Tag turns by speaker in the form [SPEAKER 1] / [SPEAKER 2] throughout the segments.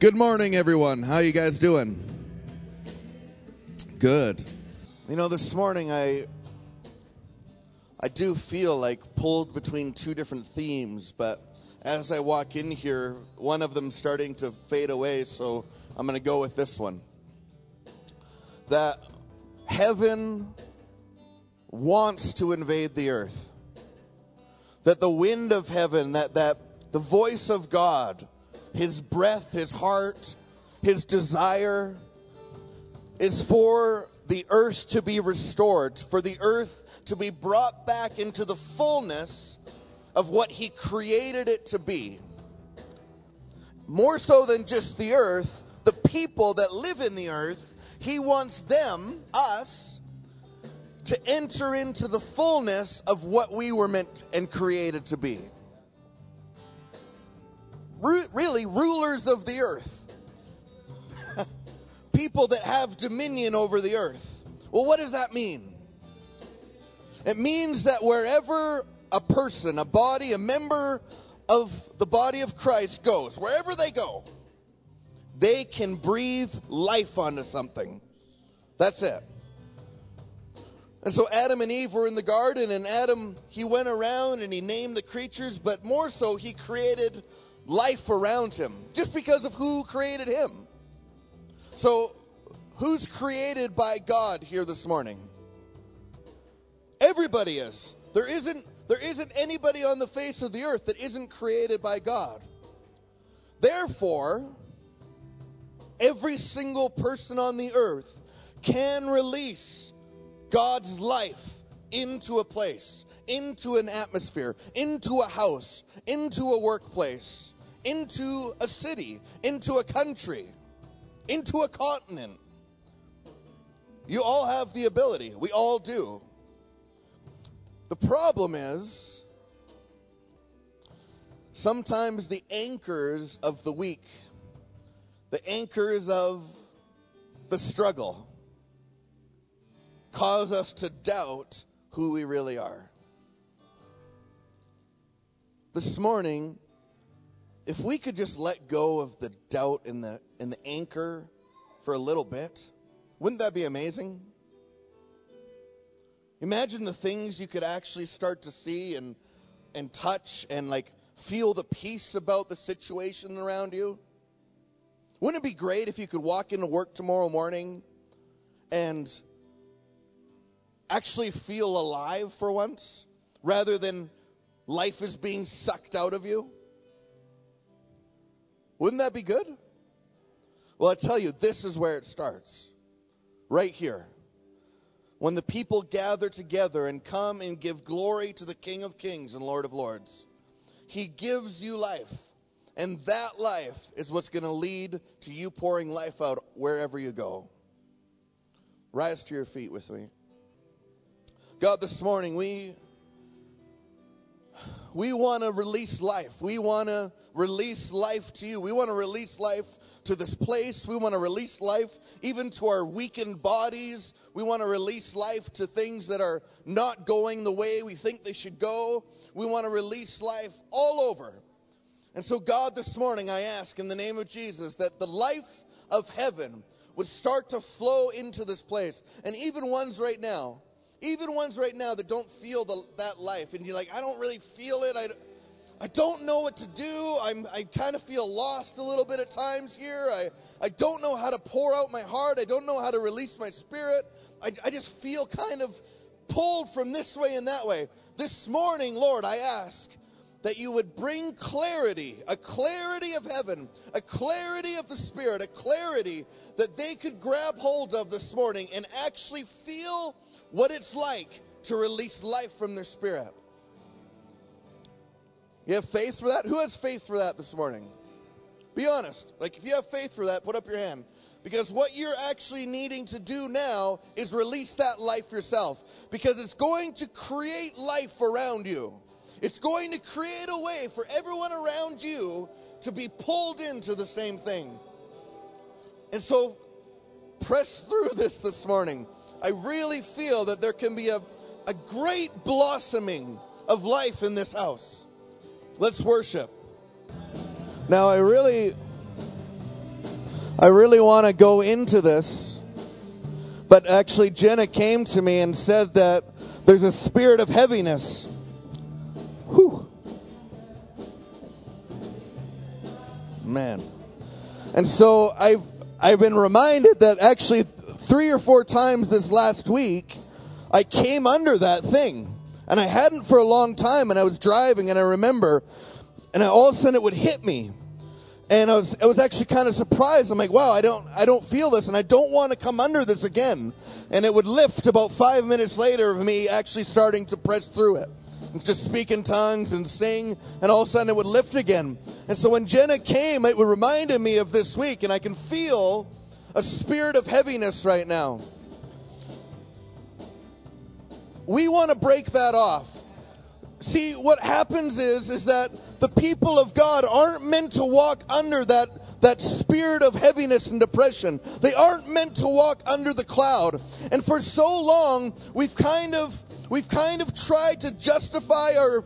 [SPEAKER 1] Good morning, everyone. How you guys doing? Good. You know, this morning I I do feel like pulled between two different themes, but as I walk in here, one of them starting to fade away, so I'm going to go with this one. That heaven wants to invade the earth. That the wind of heaven, that that the voice of God his breath, his heart, his desire is for the earth to be restored, for the earth to be brought back into the fullness of what he created it to be. More so than just the earth, the people that live in the earth, he wants them, us, to enter into the fullness of what we were meant and created to be really rulers of the earth, people that have dominion over the earth. Well, what does that mean? It means that wherever a person, a body, a member of the body of Christ goes, wherever they go, they can breathe life onto something. That's it. And so Adam and Eve were in the garden, and Adam, he went around and he named the creatures, but more so, he created life around him just because of who created him. So, who's created by God here this morning? Everybody is. There isn't there isn't anybody on the face of the earth that isn't created by God. Therefore, every single person on the earth can release God's life into a place, into an atmosphere, into a house, into a workplace into a city, into a country, into a continent. You all have the ability. We all do. The problem is sometimes the anchors of the weak, the anchors of the struggle, cause us to doubt who we really are. This morning, if we could just let go of the doubt and the and the anchor for a little bit, wouldn't that be amazing? Imagine the things you could actually start to see and and touch and like feel the peace about the situation around you. Wouldn't it be great if you could walk into work tomorrow morning and actually feel alive for once rather than life is being sucked out of you? Wouldn't that be good? Well, I tell you, this is where it starts. Right here. When the people gather together and come and give glory to the King of Kings and Lord of Lords, He gives you life. And that life is what's going to lead to you pouring life out wherever you go. Rise to your feet with me. God, this morning we we want to release life. We want to release life to you. We want to release life to this place. We want to release life even to our weakened bodies. We want to release life to things that are not going the way we think they should go. We want to release life all over. And so, God, this morning I ask in the name of Jesus that the life of heaven would start to flow into this place. And even ones right now, even ones right now that don't feel the, that life, and you're like, I don't really feel it. I, I don't know what to do. I'm, I kind of feel lost a little bit at times here. I, I don't know how to pour out my heart. I don't know how to release my spirit. I, I just feel kind of pulled from this way and that way. This morning, Lord, I ask that you would bring clarity, a clarity of heaven, a clarity of the Spirit, a clarity that they could grab hold of this morning and actually feel what it's like to release life from their spirit. You have faith for that? Who has faith for that this morning? Be honest. Like, if you have faith for that, put up your hand. Because what you're actually needing to do now is release that life yourself. Because it's going to create life around you. It's going to create a way for everyone around you to be pulled into the same thing. And so, press through this this morning. I really feel that there can be a, a great blossoming of life in this house. Let's worship. Now, I really, I really want to go into this, but actually, Jenna came to me and said that there's a spirit of heaviness. Whew. Man. And so I've I've been reminded that actually three or four times this last week I came under that thing. And I hadn't for a long time and I was driving and I remember and I, all of a sudden it would hit me. And I was I was actually kind of surprised. I'm like, wow, I don't I don't feel this and I don't want to come under this again. And it would lift about five minutes later of me actually starting to press through it just speak in tongues and sing, and all of a sudden it would lift again. And so when Jenna came, it reminded me of this week, and I can feel a spirit of heaviness right now. We want to break that off. See, what happens is, is that the people of God aren't meant to walk under that, that spirit of heaviness and depression. They aren't meant to walk under the cloud. And for so long, we've kind of we've kind of tried to justify our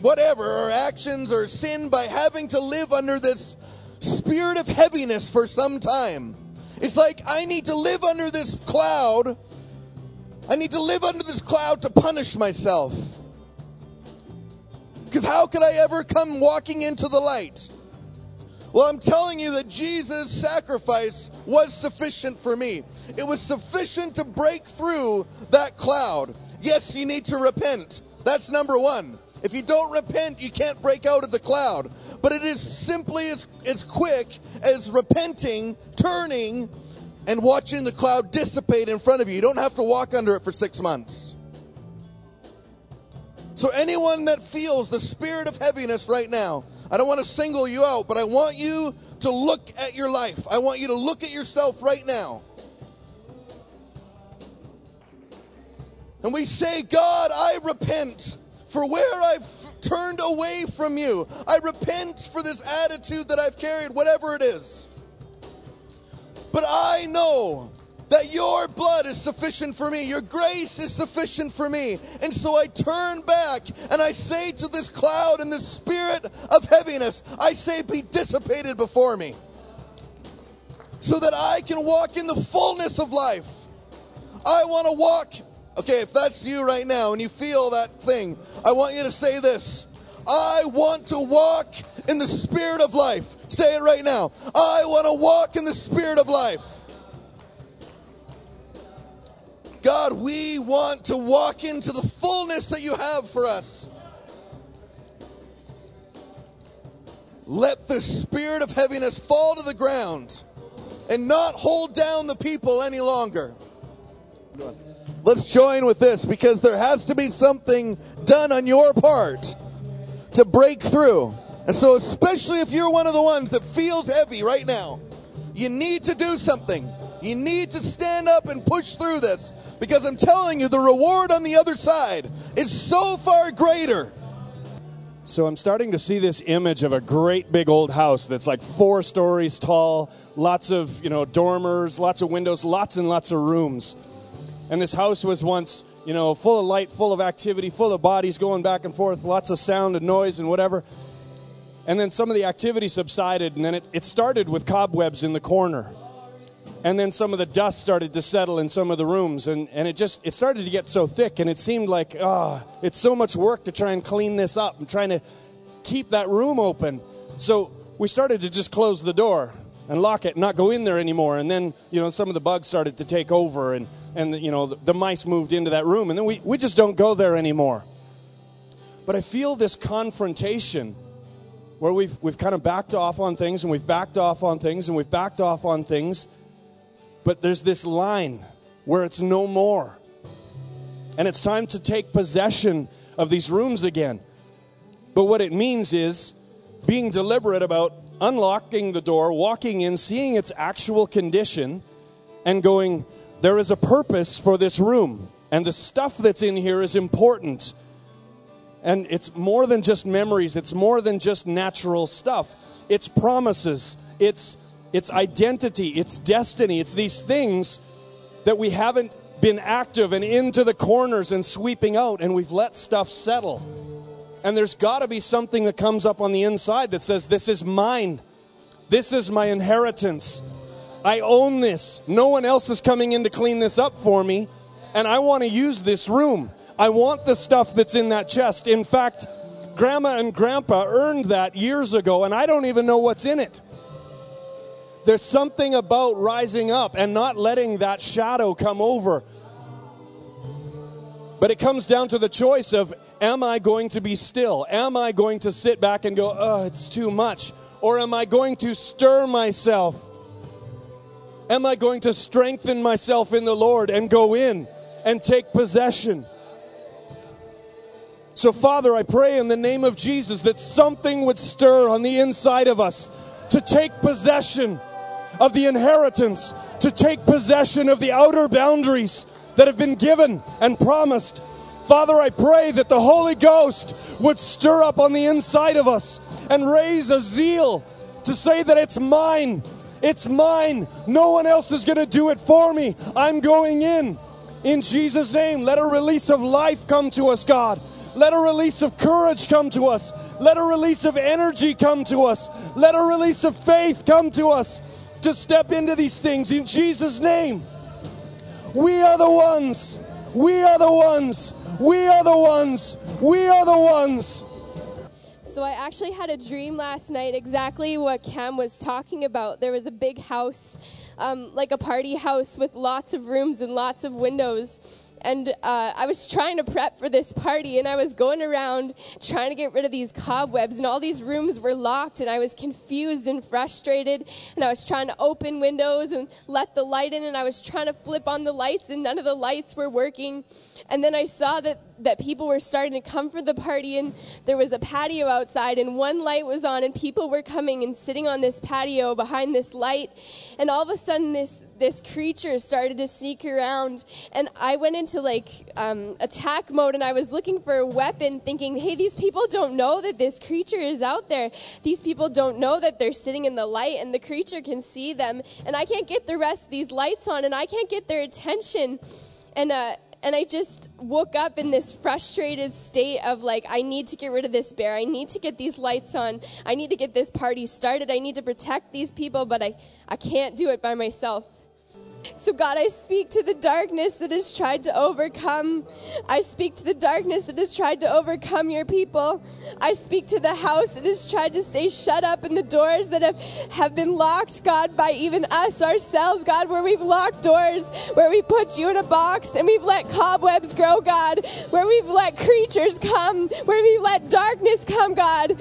[SPEAKER 1] whatever, our actions or sin by having to live under this spirit of heaviness for some time. It's like I need to live under this cloud. I need to live under this cloud to punish myself. Because how could I ever come walking into the light? Well, I'm telling you that Jesus' sacrifice was sufficient for me. It was sufficient to break through that cloud. Yes, you need to repent. That's number one. If you don't repent, you can't break out of the cloud. But it is simply as, as quick as repenting, turning, and watching the cloud dissipate in front of you. You don't have to walk under it for six months. So, anyone that feels the spirit of heaviness right now, I don't want to single you out, but I want you to look at your life. I want you to look at yourself right now. And we say, God, I repent for where I've turned away from you. I repent for this attitude that I've carried, whatever it is. But I know that your blood is sufficient for me. Your grace is sufficient for me. And so I turn back and I say to this cloud and this spirit of heaviness, I say, be dissipated before me. So that I can walk in the fullness of life. I want to walk Okay, if that's you right now and you feel that thing, I want you to say this. I want to walk in the spirit of life. Say it right now. I want to walk in the spirit of life. God, we want to walk into the fullness that you have for us. Let the spirit of heaviness fall to the ground and not hold down the people any longer. Let's join with this because there has to be something done on your part to break through. And so, especially if you're one of the ones that feels heavy right now, you need to do something. You need to stand up and push through this because I'm telling you, the reward on the other side is so far greater.
[SPEAKER 2] So I'm starting to see this image of a great big old house that's like four stories tall, lots of, you know, dormers, lots of windows, lots and lots of rooms. And this house was once, you know, full of light, full of activity, full of bodies going back and forth, lots of sound and noise and whatever. And then some of the activity subsided, and then it, it started with cobwebs in the corner. And then some of the dust started to settle in some of the rooms, and, and it just it started to get so thick, and it seemed like, ah, oh, it's so much work to try and clean this up and trying to keep that room open. So we started to just close the door and lock it and not go in there anymore. And then, you know, some of the bugs started to take over, and and you know the, the mice moved into that room and then we, we just don't go there anymore. But i feel this confrontation where we've, we've kind of backed off on things and we've backed off on things and we've backed off on things but there's this line where it's no more. And it's time to take possession of these rooms again. But what it means is being deliberate about unlocking the door walking in seeing its actual condition and going there is a purpose for this room, and the stuff that's in here is important. And it's more than just memories, it's more than just natural stuff. It's promises, it's, it's identity, it's destiny, it's these things that we haven't been active and into the corners and sweeping out, and we've let stuff settle. And there's got to be something that comes up on the inside that says, This is mine. This is my inheritance. I own this. No one else is coming in to clean this up for me. And I want to use this room. I want the stuff that's in that chest. In fact, grandma and grandpa earned that years ago, and I don't even know what's in it. There's something about rising up and not letting that shadow come over. But it comes down to the choice of am I going to be still? Am I going to sit back and go, oh, it's too much? Or am I going to stir myself? Am I going to strengthen myself in the Lord and go in and take possession? So, Father, I pray in the name of Jesus that something would stir on the inside of us to take possession of the inheritance, to take possession of the outer boundaries that have been given and promised. Father, I pray that the Holy Ghost would stir up on the inside of us and raise a zeal to say that it's mine. It's mine. No one else is going to do it for me. I'm going in. In Jesus' name, let a release of life come to us, God. Let a release of courage come to us. Let a release of energy come to us. Let a release of faith come to us to step into these things in Jesus' name. We are the ones. We are the ones. We are the ones. We are the ones.
[SPEAKER 3] So I actually had a dream last night, exactly what Cam was talking about. There was a big house, um, like a party house with lots of rooms and lots of windows and uh, I was trying to prep for this party, and I was going around trying to get rid of these cobwebs, and all these rooms were locked, and I was confused and frustrated, and I was trying to open windows and let the light in, and I was trying to flip on the lights, and none of the lights were working, and then I saw that that people were starting to come for the party, and there was a patio outside, and one light was on, and people were coming and sitting on this patio behind this light, and all of a sudden this this creature started to sneak around, and I went into like um, attack mode, and I was looking for a weapon, thinking, "Hey, these people don't know that this creature is out there. These people don't know that they're sitting in the light, and the creature can see them, and I can't get the rest of these lights on, and I can't get their attention." And uh, and I just woke up in this frustrated state of like, I need to get rid of this bear. I need to get these lights on. I need to get this party started. I need to protect these people, but I, I can't do it by myself. So, God, I speak to the darkness that has tried to overcome. I speak to the darkness that has tried to overcome your people. I speak to the house that has tried to stay shut up and the doors that have, have been locked, God, by even us ourselves, God, where we've locked doors, where we put you in a box and we've let cobwebs grow, God, where we've let creatures come, where we've let darkness come, God.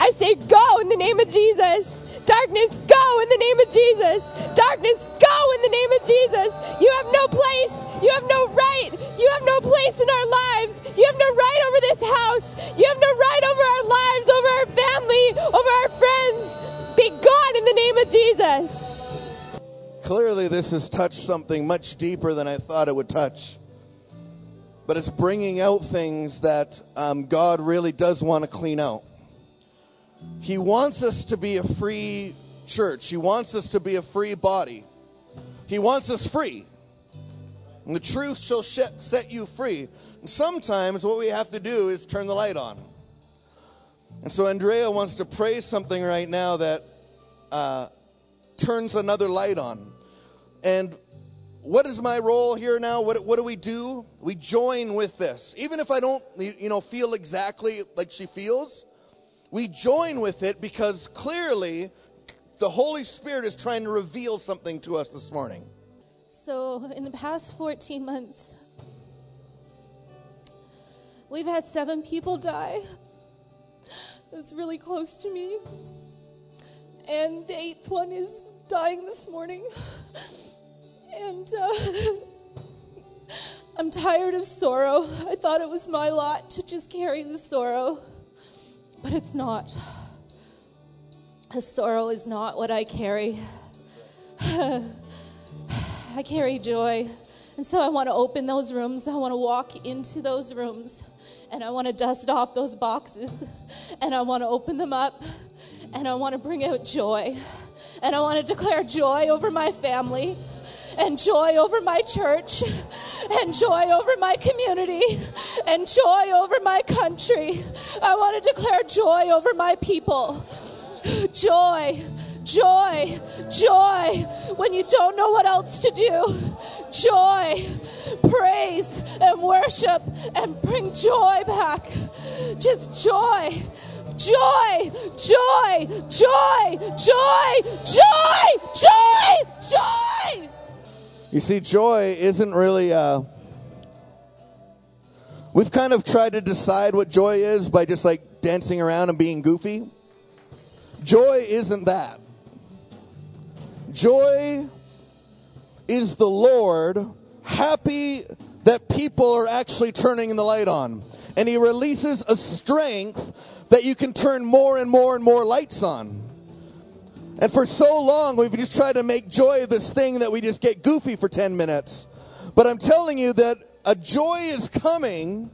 [SPEAKER 3] I say, go in the name of Jesus. Darkness, go in the name of Jesus. Darkness, go in the name of Jesus. You have no place. You have no right. You have no place in our lives. You have no right over this house. You have no right over our lives, over our family, over our friends. Be gone in the name of Jesus.
[SPEAKER 1] Clearly, this has touched something much deeper than I thought it would touch. But it's bringing out things that um, God really does want to clean out. He wants us to be a free church. He wants us to be a free body. He wants us free. And the truth shall set you free. And sometimes what we have to do is turn the light on. And so Andrea wants to pray something right now that uh, turns another light on. And what is my role here now? What, what do we do? We join with this. Even if I don't, you know, feel exactly like she feels, we join with it because clearly the Holy Spirit is trying to reveal something to us this morning.
[SPEAKER 4] So, in the past 14 months, we've had seven people die. That's really close to me. And the eighth one is dying this morning. And uh, I'm tired of sorrow. I thought it was my lot to just carry the sorrow. But it's not. The sorrow is not what I carry. I carry joy. And so I want to open those rooms. I want to walk into those rooms and I want to dust off those boxes and I want to open them up and I want to bring out joy. And I want to declare joy over my family and joy over my church and joy over my community and joy over my country. I want to declare joy over my people. Joy, joy, joy. when you don't know what else to do. Joy, praise, and worship, and bring joy back. Just joy, joy, joy, joy, joy, joy, joy, joy.
[SPEAKER 1] You see, joy isn't really. Uh, we've kind of tried to decide what joy is by just like dancing around and being goofy. Joy isn't that. Joy is the Lord happy that people are actually turning the light on. And He releases a strength that you can turn more and more and more lights on. And for so long, we've just tried to make joy this thing that we just get goofy for 10 minutes. But I'm telling you that a joy is coming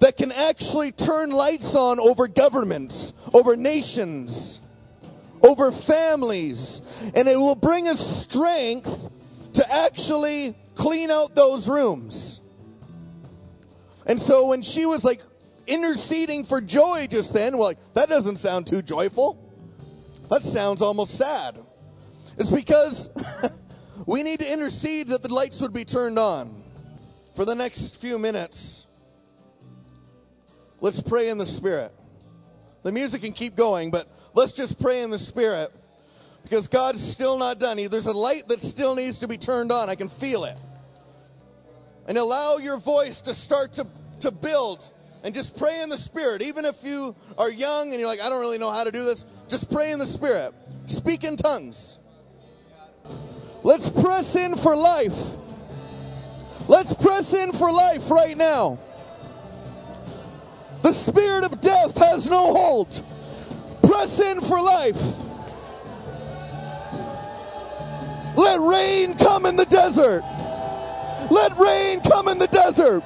[SPEAKER 1] that can actually turn lights on over governments, over nations, over families. And it will bring us strength to actually clean out those rooms. And so when she was like interceding for joy just then, we're like, that doesn't sound too joyful. That sounds almost sad. It's because we need to intercede that the lights would be turned on. For the next few minutes, let's pray in the Spirit. The music can keep going, but let's just pray in the Spirit because God's still not done. There's a light that still needs to be turned on. I can feel it. And allow your voice to start to, to build and just pray in the Spirit. Even if you are young and you're like, I don't really know how to do this, just pray in the Spirit. Speak in tongues. Let's press in for life. Let's press in for life right now. The spirit of death has no hold. Press in for life. Let rain come in the desert. Let rain come in the desert.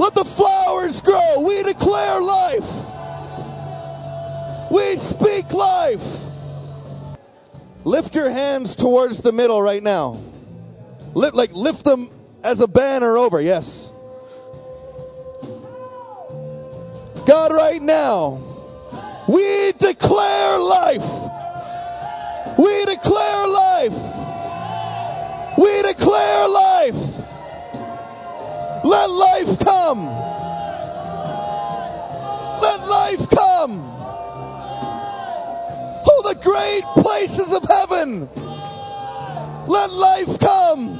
[SPEAKER 1] Let the flowers grow. We declare life. We speak life. Lift your hands towards the middle right now. Lift, like lift them as a banner over. Yes. God, right now, we declare life. We declare life. We declare life. Let life come. Let life come. Oh, the great places of heaven. Let life come.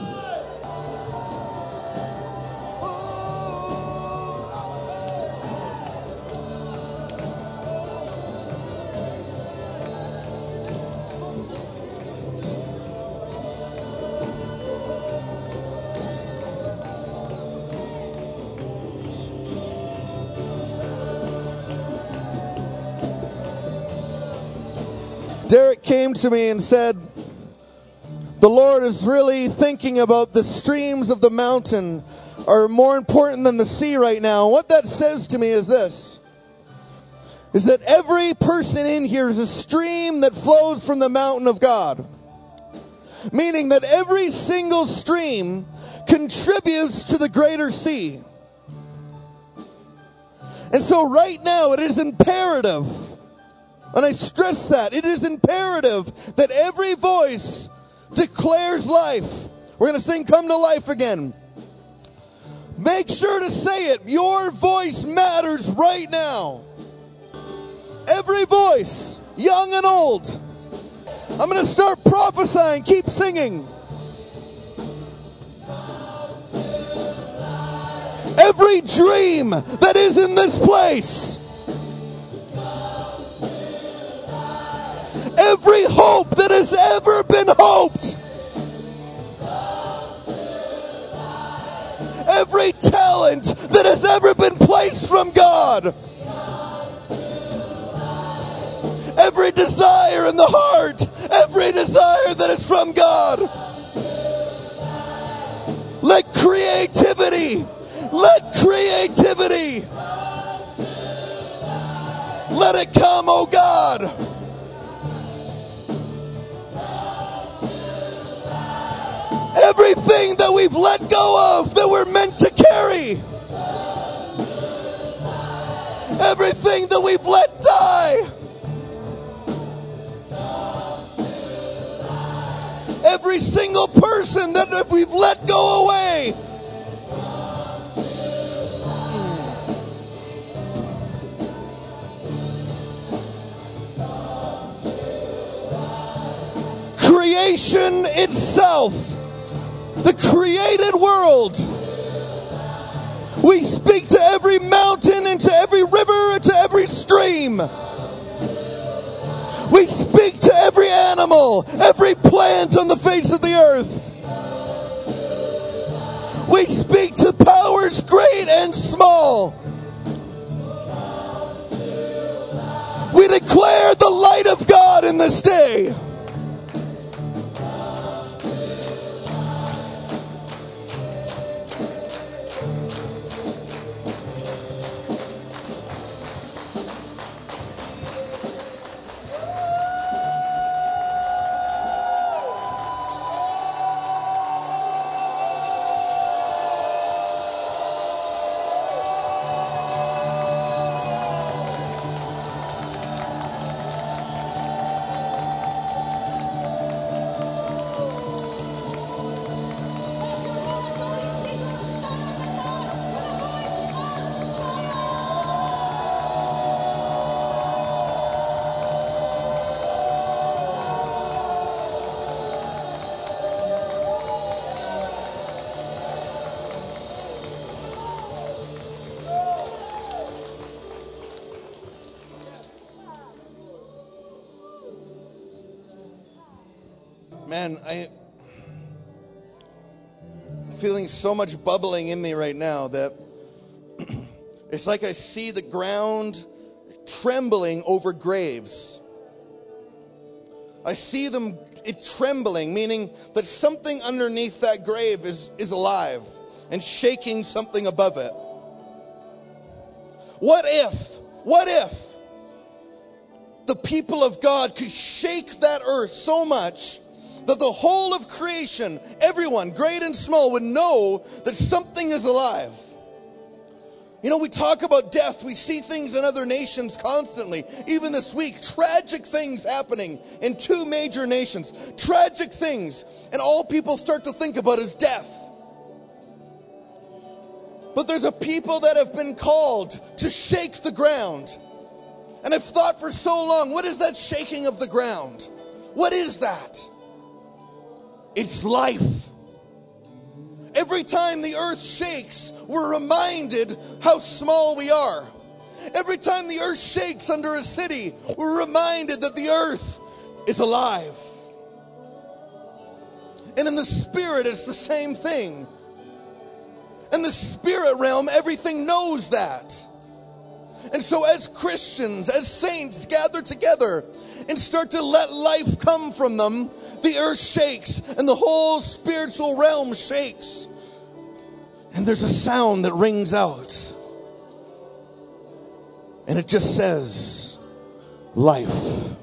[SPEAKER 1] Came to me and said, The Lord is really thinking about the streams of the mountain are more important than the sea right now. And what that says to me is this is that every person in here is a stream that flows from the mountain of God. Meaning that every single stream contributes to the greater sea. And so, right now, it is imperative and I stress that. It is imperative that every voice declares life. We're going to sing Come to Life again. Make sure to say it. Your voice matters right now. Every voice, young and old. I'm going to start prophesying. Keep singing. Every dream that is in this place every hope that has ever been hoped. Every talent that has ever been placed from God. Every desire in the heart, every desire that is from God. Let creativity, let creativity, let it come, oh God. Everything that we've let go of that we're meant to carry, everything that we've let die, every single person that if we've let go away, creation itself, the created world. We speak to every mountain and to every river and to every stream. We speak to every animal, every plant on the face of the earth. We speak to powers great and small. We declare the light of God in this day. Man, I I'm feeling so much bubbling in me right now that it's like I see the ground trembling over graves. I see them it trembling, meaning that something underneath that grave is, is alive and shaking something above it. What if, what if the people of God could shake that earth so much that the whole of creation, everyone, great and small, would know that something is alive. You know, we talk about death. We see things in other nations constantly. Even this week, tragic things happening in two major nations. Tragic things. And all people start to think about is death. But there's a people that have been called to shake the ground. And I've thought for so long, what is that shaking of the ground? What is that? It's life. Every time the earth shakes, we're reminded how small we are. Every time the earth shakes under a city, we're reminded that the earth is alive. And in the spirit, it's the same thing. In the spirit realm, everything knows that. And so, as Christians, as saints gather together and start to let life come from them, the earth shakes and the whole spiritual realm shakes. And there's a sound that rings out. And it just says, Life.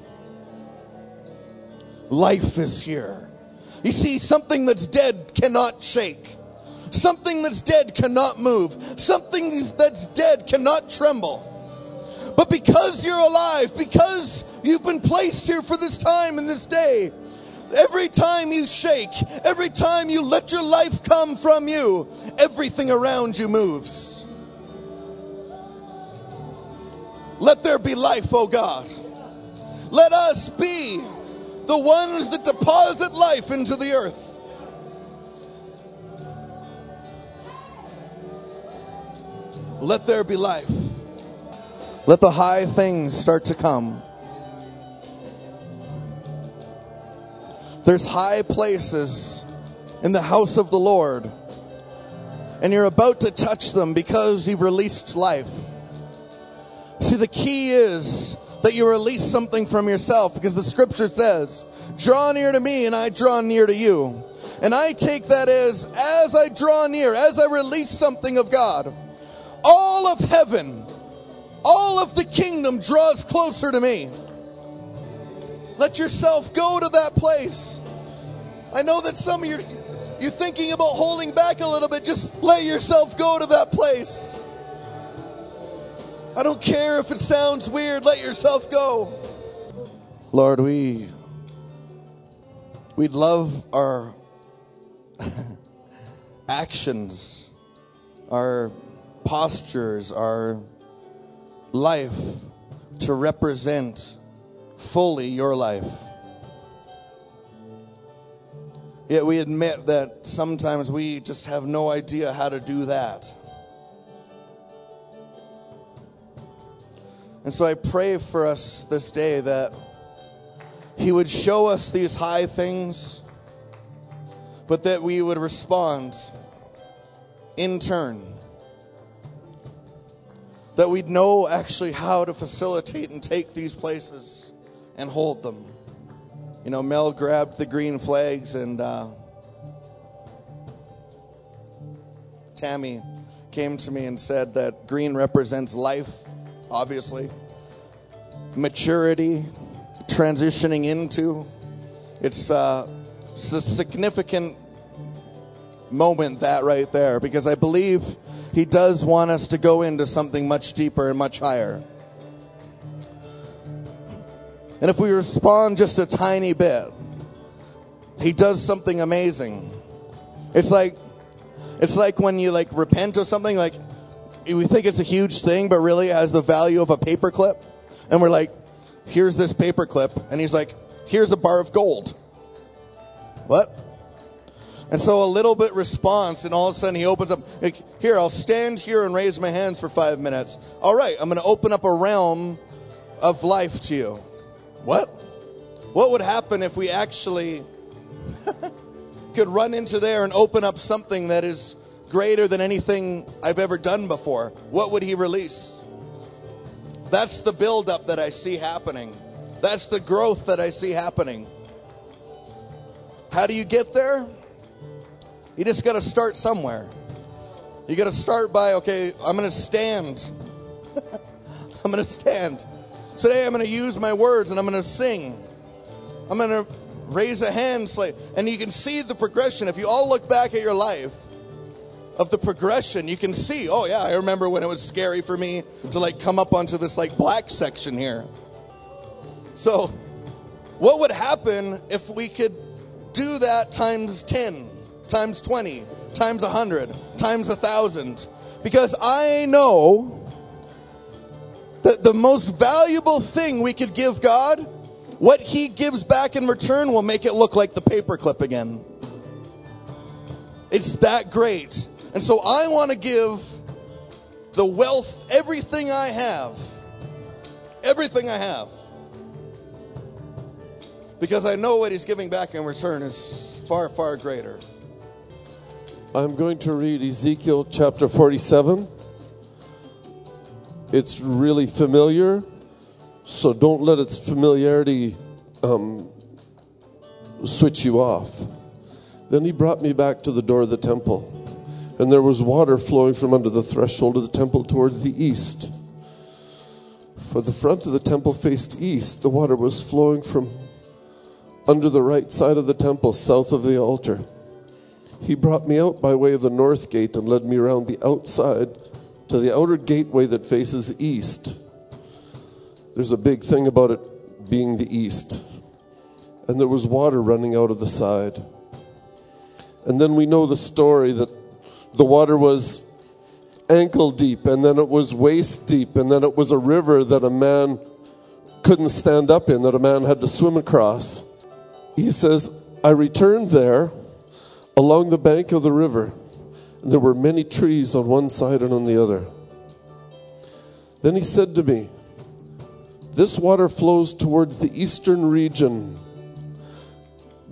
[SPEAKER 1] Life is here. You see, something that's dead cannot shake. Something that's dead cannot move. Something that's dead cannot tremble. But because you're alive, because you've been placed here for this time and this day, every time you shake, every time you let your life come from you, everything around you moves. Let there be life, oh God. Let us be the ones that deposit life into the earth. Let there be life. Let the high things start to come. There's high places in the house of the Lord, and you're about to touch them because you've released life. See, the key is that you release something from yourself because the scripture says, Draw near to me, and I draw near to you. And I take that as, as I draw near, as I release something of God, all of heaven, all of the kingdom draws closer to me. Let yourself go to that place. I know that some of you, you're thinking about holding back a little bit. Just let yourself go to that place. I don't care if it sounds weird, let yourself go. Lord, we we'd love our actions, our postures, our life to represent fully your life. Yet we admit that sometimes we just have no idea how to do that. And so I pray for us this day that He would show us these high things, but that we would respond in turn. That we'd know actually how to facilitate and take these places and hold them. You know, Mel grabbed the green flags and uh, Tammy came to me and said that green represents life, obviously, maturity, transitioning into. It's, uh, it's a significant moment, that right there, because I believe he does want us to go into something much deeper and much higher. And if we respond just a tiny bit, he does something amazing. It's like it's like when you like repent of something like we think it's a huge thing but really it has the value of a paperclip and we're like here's this paperclip and he's like here's a bar of gold. What? And so a little bit response, and all of a sudden he opens up. Like, here, I'll stand here and raise my hands for five minutes. All right, I'm going to open up a realm of life to you. What? What would happen if we actually could run into there and open up something that is greater than anything I've ever done before? What would he release? That's the buildup that I see happening. That's the growth that I see happening. How do you get there? You just got to start somewhere. You got to start by, okay, I'm going to stand. I'm going to stand. Today I'm going to use my words and I'm going to sing. I'm going to raise a hand, and you can see the progression. If you all look back at your life of the progression, you can see, oh yeah, I remember when it was scary for me to like come up onto this like black section here. So, what would happen if we could do that times 10? times 20, times 100, times 1,000. Because I know that the most valuable thing we could give God, what He gives back in return will make it look like the paperclip again. It's that great. And so I want to give the wealth, everything I have, everything I have, because I know what He's giving back in return is far, far greater.
[SPEAKER 5] I'm going to read Ezekiel chapter 47. It's really familiar, so don't let its familiarity um, switch you off. Then he brought me back to the door of the temple, and there was water flowing from under the threshold of the temple towards the east. For the front of the temple faced east, the water was flowing from under the right side of the temple, south of the altar. He brought me out by way of the north gate and led me around the outside to the outer gateway that faces east. There's a big thing about it being the east. And there was water running out of the side. And then we know the story that the water was ankle deep, and then it was waist deep, and then it was a river that a man couldn't stand up in, that a man had to swim across. He says, I returned there along the bank of the river. There were many trees on one side and on the other. Then he said to me, This water flows towards the eastern region,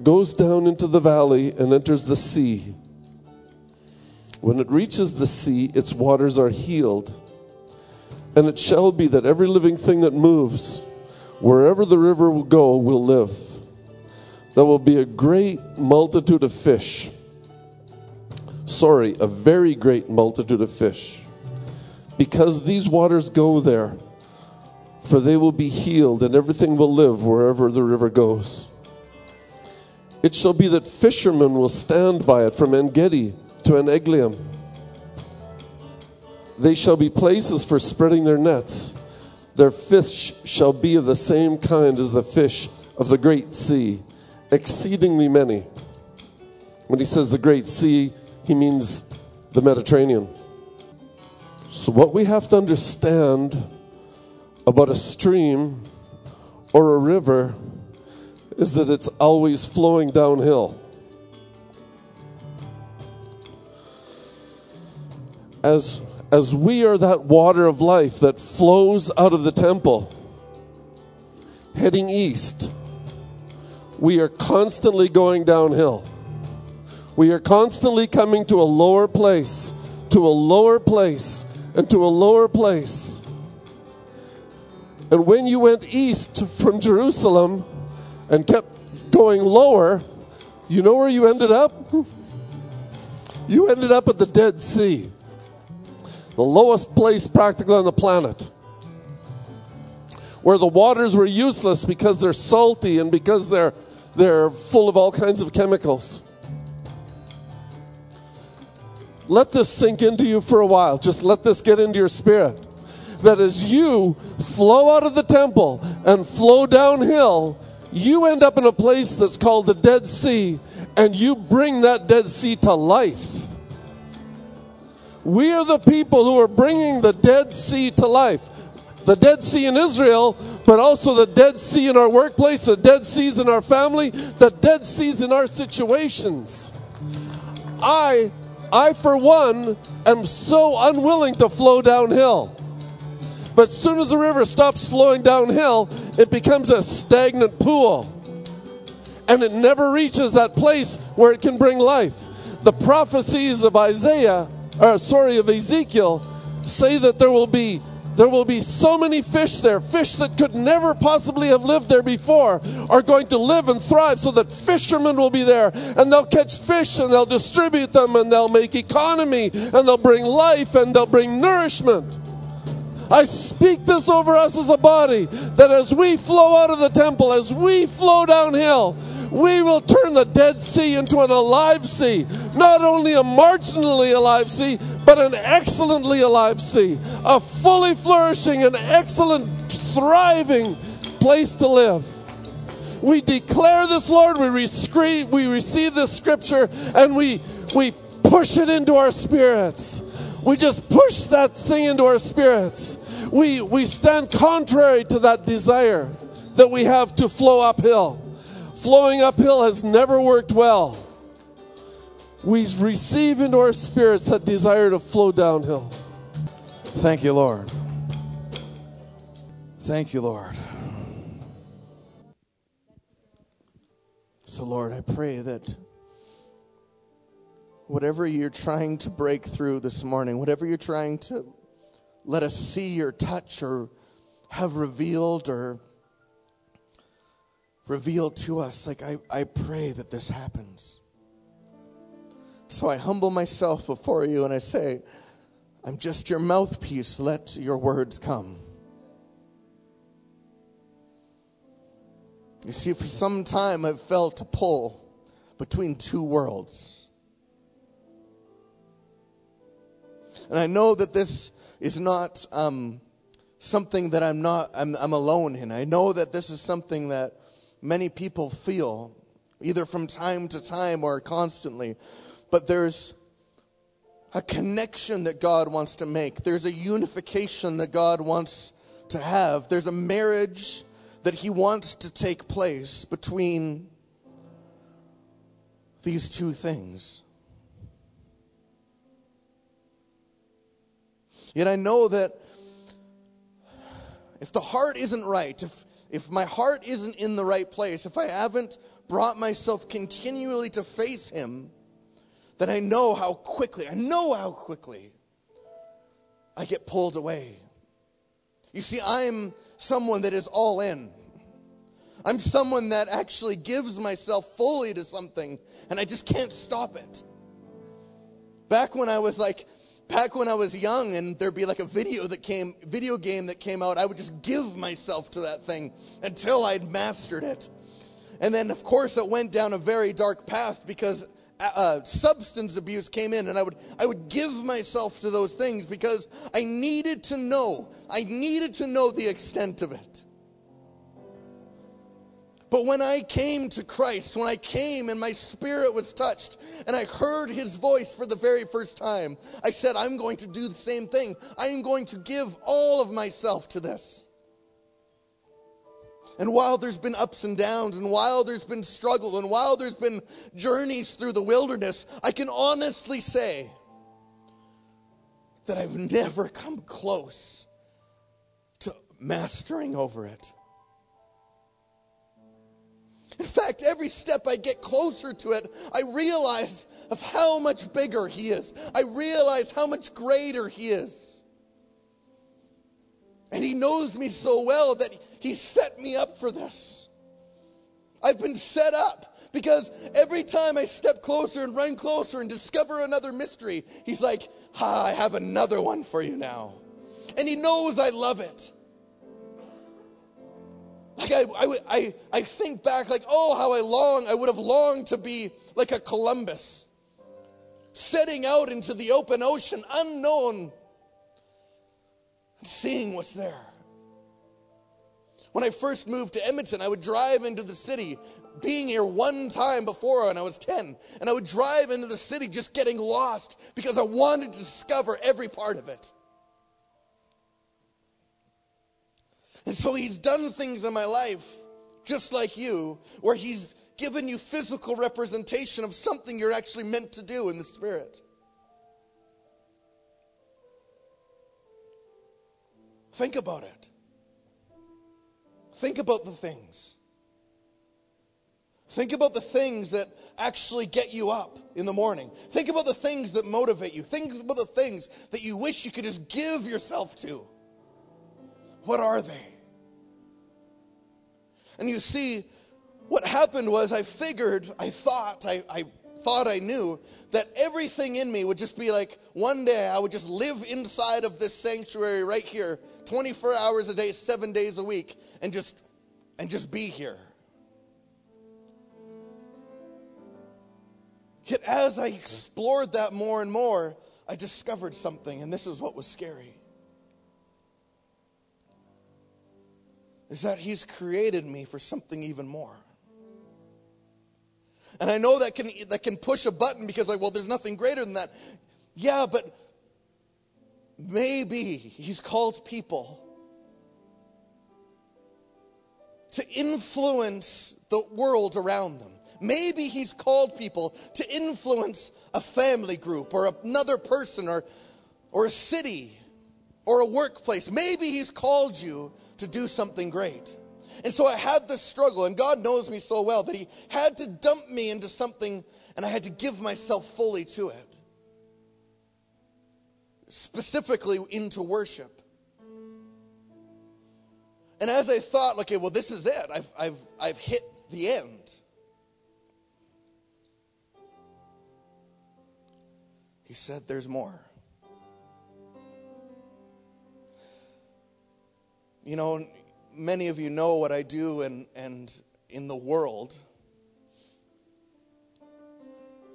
[SPEAKER 5] goes down into the valley, and enters the sea. When it reaches the sea, its waters are healed. And it shall be that every living thing that moves, wherever the river will go, will live. There will be a great multitude of fish sorry, a very great multitude of fish. Because these waters go there, for they will be healed, and everything will live wherever the river goes. It shall be that fishermen will stand by it from Engedi to Eneglaim. They shall be places for spreading their nets. Their fish shall be of the same kind as the fish of the great sea, exceedingly many. When he says the great sea, he means the Mediterranean. So, what we have to understand about a stream or a river is that it's always flowing downhill. As, as we are that water of life that flows out of the temple, heading east, we are constantly going downhill. We are constantly coming to a lower place, to a lower place, and to a lower place. And when you went east from Jerusalem and kept going lower, you know where you ended up? You ended up at the Dead Sea, the lowest place practically on the planet, where the waters were useless because they're salty and because they're, they're full of all kinds of chemicals. Let this sink into you for a while. Just let this get into your spirit. That as you flow out of the temple and flow downhill, you end up in a place that's called the Dead Sea, and you bring that Dead Sea to life. We are the people who are bringing the Dead Sea to life. The Dead Sea in Israel, but also the Dead Sea in our workplace, the Dead Seas in our family, the Dead Seas in our situations. I I, for one, am so unwilling to flow downhill. But as soon as the river stops flowing downhill, it becomes a stagnant pool. And it never reaches that place where it can bring life. The prophecies of Isaiah, or sorry, of Ezekiel, say that there will be there will be so many fish there, fish that could never possibly have lived there before, are going to live and thrive so that fishermen will be there and they'll catch fish and they'll distribute them and they'll make economy and they'll bring life and they'll bring nourishment. I speak this over us as a body that as we flow out of the temple, as we flow downhill, we will turn the Dead Sea into an alive sea. Not only a marginally alive sea, but an excellently alive sea. A fully flourishing and excellent, thriving place to live. We declare this, Lord. We, rescri- we receive this scripture and we, we push it into our spirits. We just push that thing into our spirits. We, we stand contrary to that desire that we have to flow uphill flowing uphill has never worked well. We receive into our spirits that desire to flow downhill.
[SPEAKER 1] Thank you, Lord. Thank you, Lord. So, Lord, I pray that whatever you're trying to break through this morning, whatever you're trying to let us see or touch or have revealed or revealed to us. Like, I, I pray that this happens. So I humble myself before you and I say, I'm just your mouthpiece. Let your words come. You see, for some time I've felt a pull between two worlds. And I know that this is not um, something that I'm not, I'm, I'm alone in. I know that this is something that many people feel, either from time to time or constantly. But there's a connection that God wants to make, there's a unification that God wants to have, there's a marriage that He wants to take place between these two things. Yet I know that if the heart isn't right, if if my heart isn't in the right place, if I haven't brought myself continually to face Him, then I know how quickly, I know how quickly I get pulled away. You see, I'm someone that is all in. I'm someone that actually gives myself fully to something and I just can't stop it. Back when I was like back when I was young and there'd be like a video that came, video game that came out, I would just give myself to that thing until I'd mastered it. And then, of course, it went down a very dark path because uh, uh, substance abuse came in, and I would I would give myself to those things because I needed to know. I needed to know the extent of it. But when I came to Christ, when I came and my spirit was touched and I heard his voice for the very first time, I said, I'm going to do the same thing. I am going to give all of myself to this. And while there's been ups and downs, and while there's been struggle, and while there's been journeys through the wilderness, I can honestly say that I've never come close to mastering over it. In fact, every step I get closer to it, I realize of how much bigger He is. I realize how much greater He is. And He knows me so well that He set me up for this. I've been set up because every time I step closer and run closer and discover another mystery, He's like, ah, I have another one for you now. And He knows I love it. Like I, I, I, I think back, like, oh, how I long, I would have longed to be like a Columbus, setting out into the open ocean, unknown, seeing what's there. When I first moved to Edmonton, I would drive into the city, being here one time before when I was 10, and I would drive into the city just getting lost because I wanted to discover every part of it. And so he's done things in my life, just like you, where he's given you physical representation of something you're actually meant to do in the spirit. Think about it. Think about the things. Think about the things that actually get you up in the morning. Think about the things that motivate you. Think about the things that you wish you could just give yourself to. What are they? And you see, what happened was I figured, I thought, I, I thought I knew that everything in me would just be like one day I would just live inside of this sanctuary right here, 24 hours a day, seven days a week, and just and just be here. Yet as I explored that more and more, I discovered something, and this is what was scary. Is that He's created me for something even more. And I know that can, that can push a button because, like, well, there's nothing greater than that. Yeah, but maybe He's called people to influence the world around them. Maybe He's called people to influence a family group or another person or, or a city or a workplace. Maybe He's called you to do something great. And so I had this struggle, and God knows me so well that He had to dump me into something, and I had to give myself fully to it. Specifically into worship. And as I thought, okay, well, this is it, I've, I've, I've hit the end. He said, There's more. You know, many of you know what I do and, and in the world.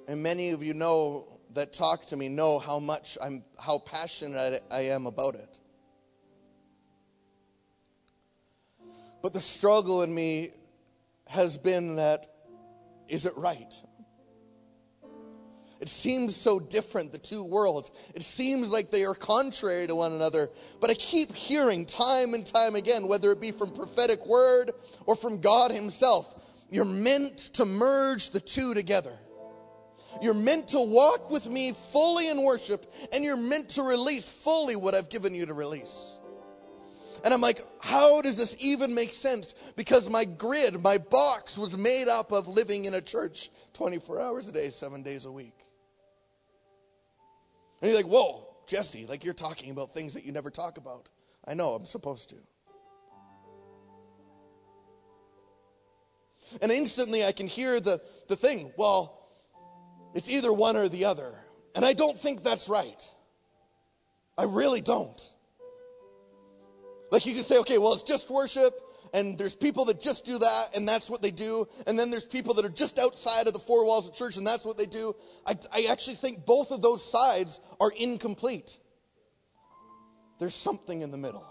[SPEAKER 1] And many of you know that talk to me know how much I'm how passionate I am about it. But the struggle in me has been that is it right? It seems so different, the two worlds. It seems like they are contrary to one another. But I keep hearing time and time again, whether it be from prophetic word or from God Himself, you're meant to merge the two together. You're meant to walk with me fully in worship, and you're meant to release fully what I've given you to release. And I'm like, how does this even make sense? Because my grid, my box was made up of living in a church 24 hours a day, seven days a week. And you're like, whoa, Jesse, like you're talking about things that you never talk about. I know, I'm supposed to. And instantly I can hear the, the thing, well, it's either one or the other. And I don't think that's right. I really don't. Like you can say, okay, well, it's just worship, and there's people that just do that, and that's what they do. And then there's people that are just outside of the four walls of church, and that's what they do. I, I actually think both of those sides are incomplete. There's something in the middle.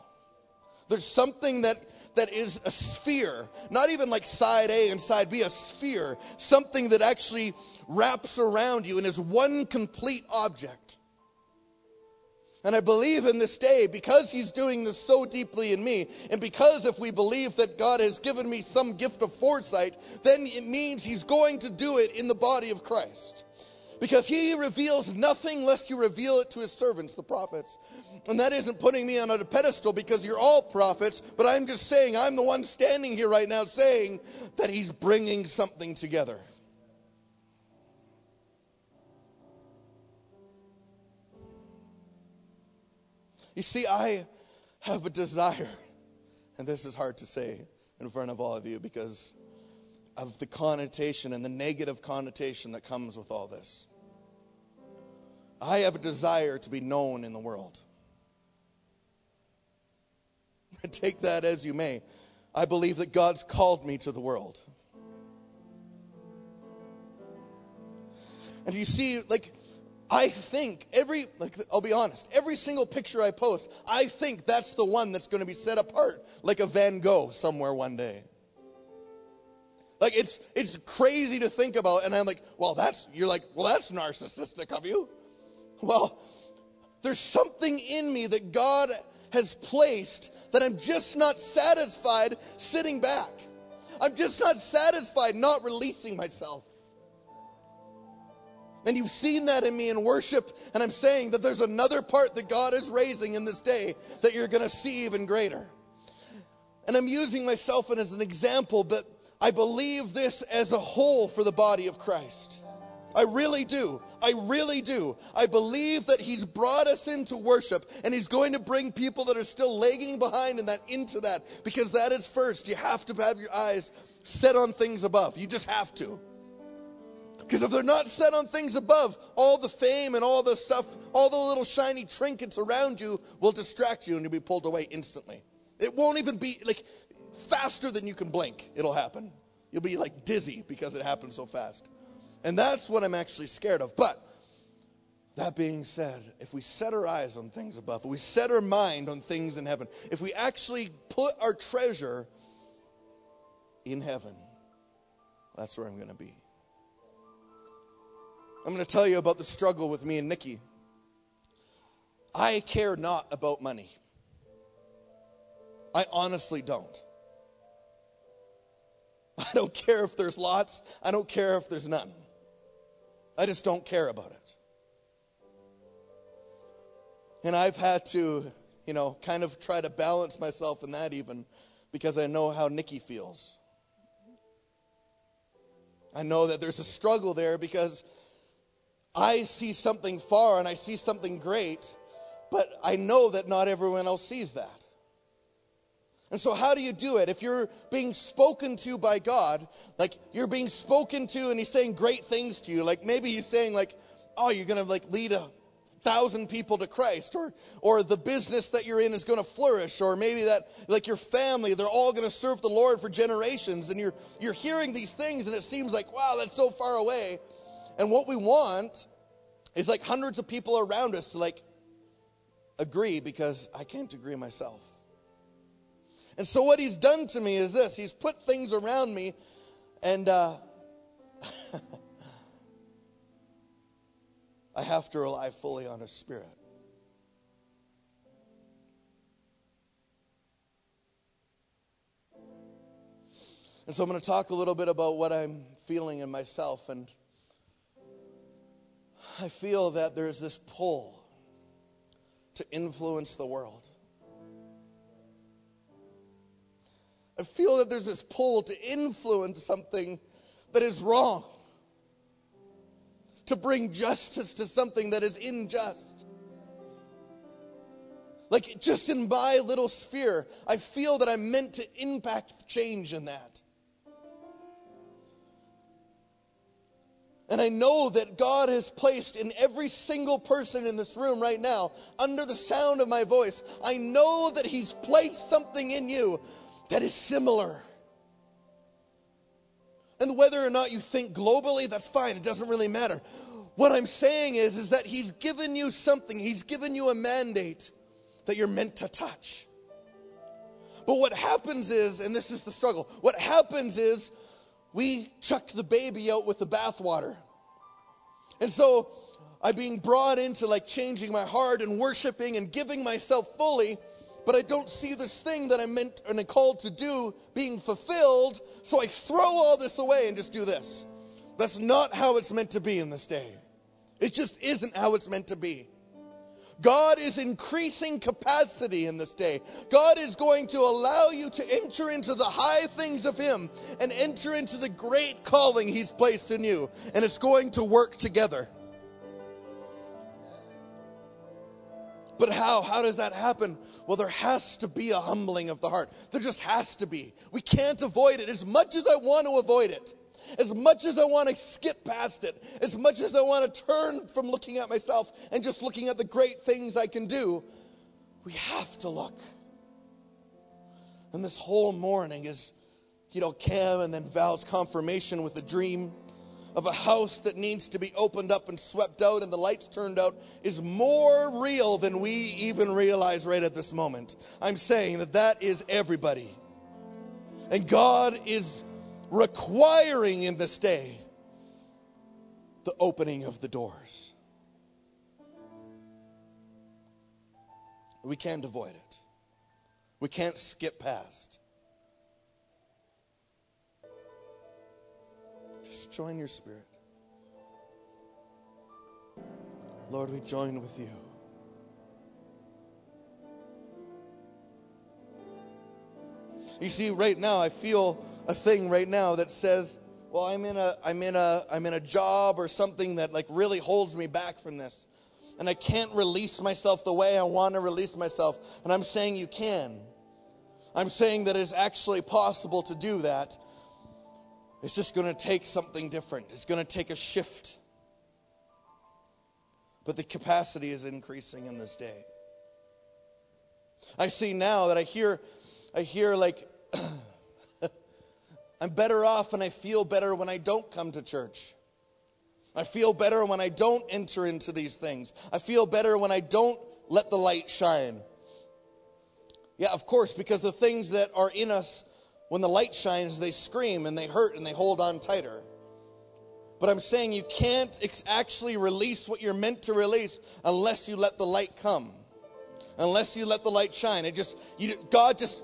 [SPEAKER 1] There's something that, that is a sphere, not even like side A and side B, a sphere, something that actually wraps around you and is one complete object. And I believe in this day because he's doing this so deeply in me, and because if we believe that God has given me some gift of foresight, then it means he's going to do it in the body of Christ. Because he reveals nothing lest you reveal it to his servants, the prophets. And that isn't putting me on a pedestal because you're all prophets, but I'm just saying I'm the one standing here right now saying that he's bringing something together. You see, I have a desire, and this is hard to say in front of all of you because of the connotation and the negative connotation that comes with all this. I have a desire to be known in the world. Take that as you may. I believe that God's called me to the world. And you see, like, I think every, like, I'll be honest, every single picture I post, I think that's the one that's going to be set apart like a Van Gogh somewhere one day. Like it's it's crazy to think about, and I'm like, well, that's you're like, well, that's narcissistic of you. Well, there's something in me that God has placed that I'm just not satisfied sitting back. I'm just not satisfied not releasing myself. And you've seen that in me in worship, and I'm saying that there's another part that God is raising in this day that you're going to see even greater. And I'm using myself as an example, but I believe this as a whole for the body of Christ. I really do. I really do. I believe that He's brought us into worship and He's going to bring people that are still lagging behind in that into that because that is first. You have to have your eyes set on things above. You just have to. Because if they're not set on things above, all the fame and all the stuff, all the little shiny trinkets around you will distract you and you'll be pulled away instantly. It won't even be like faster than you can blink, it'll happen. You'll be like dizzy because it happens so fast. And that's what I'm actually scared of. But that being said, if we set our eyes on things above, if we set our mind on things in heaven, if we actually put our treasure in heaven, that's where I'm going to be. I'm going to tell you about the struggle with me and Nikki. I care not about money. I honestly don't. I don't care if there's lots, I don't care if there's none. I just don't care about it. And I've had to, you know, kind of try to balance myself in that even because I know how Nikki feels. I know that there's a struggle there because I see something far and I see something great, but I know that not everyone else sees that. And so, how do you do it? If you're being spoken to by God, like you're being spoken to and He's saying great things to you, like maybe He's saying, like, oh, you're gonna like lead a thousand people to Christ, or or the business that you're in is gonna flourish, or maybe that like your family, they're all gonna serve the Lord for generations, and you're you're hearing these things, and it seems like, wow, that's so far away. And what we want is like hundreds of people around us to like agree because I can't agree myself. And so what he's done to me is this he's put things around me and uh, I have to rely fully on his spirit. And so I'm going to talk a little bit about what I'm feeling in myself and I feel that there's this pull to influence the world. I feel that there's this pull to influence something that is wrong, to bring justice to something that is unjust. Like just in my little sphere, I feel that I'm meant to impact change in that. And I know that God has placed in every single person in this room right now, under the sound of my voice, I know that He's placed something in you that is similar. And whether or not you think globally, that's fine. It doesn't really matter. What I'm saying is, is that He's given you something, He's given you a mandate that you're meant to touch. But what happens is, and this is the struggle, what happens is we chuck the baby out with the bathwater. And so I'm being brought into like changing my heart and worshiping and giving myself fully, but I don't see this thing that I'm meant and called to do being fulfilled. So I throw all this away and just do this. That's not how it's meant to be in this day. It just isn't how it's meant to be. God is increasing capacity in this day. God is going to allow you to enter into the high things of Him and enter into the great calling He's placed in you. And it's going to work together. But how? How does that happen? Well, there has to be a humbling of the heart. There just has to be. We can't avoid it as much as I want to avoid it. As much as I want to skip past it, as much as I want to turn from looking at myself and just looking at the great things I can do, we have to look. And this whole morning is, you know, Cam and then Val's confirmation with a dream of a house that needs to be opened up and swept out and the lights turned out is more real than we even realize right at this moment. I'm saying that that is everybody. And God is requiring in this day the opening of the doors. We can't avoid it. We can't skip past. Just join your spirit. Lord, we join with you. You see, right now, I feel a thing right now that says, well, I'm in a, I'm in a, I'm in a job or something that like really holds me back from this. And I can't release myself the way I want to release myself. And I'm saying you can. I'm saying that it's actually possible to do that. It's just going to take something different. It's going to take a shift. But the capacity is increasing in this day. I see now that I hear, I hear like, I'm better off and I feel better when I don't come to church. I feel better when I don't enter into these things. I feel better when I don't let the light shine. Yeah, of course, because the things that are in us when the light shines, they scream and they hurt and they hold on tighter. But I'm saying you can't actually release what you're meant to release unless you let the light come. Unless you let the light shine. It just, you, God just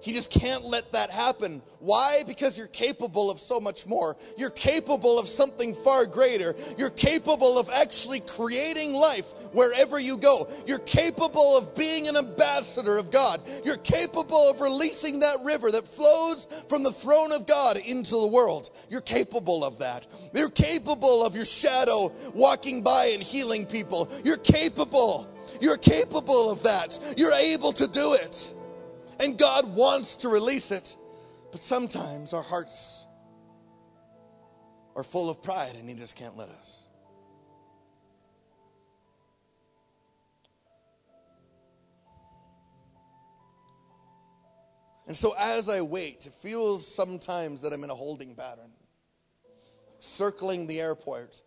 [SPEAKER 1] he just can't let that happen. Why? Because you're capable of so much more. You're capable of something far greater. You're capable of actually creating life wherever you go. You're capable of being an ambassador of God. You're capable of releasing that river that flows from the throne of God into the world. You're capable of that. You're capable of your shadow walking by and healing people. You're capable. You're capable of that. You're able to do it. And God wants to release it. But sometimes our hearts are full of pride and He just can't let us. And so as I wait, it feels sometimes that I'm in a holding pattern, circling the airport,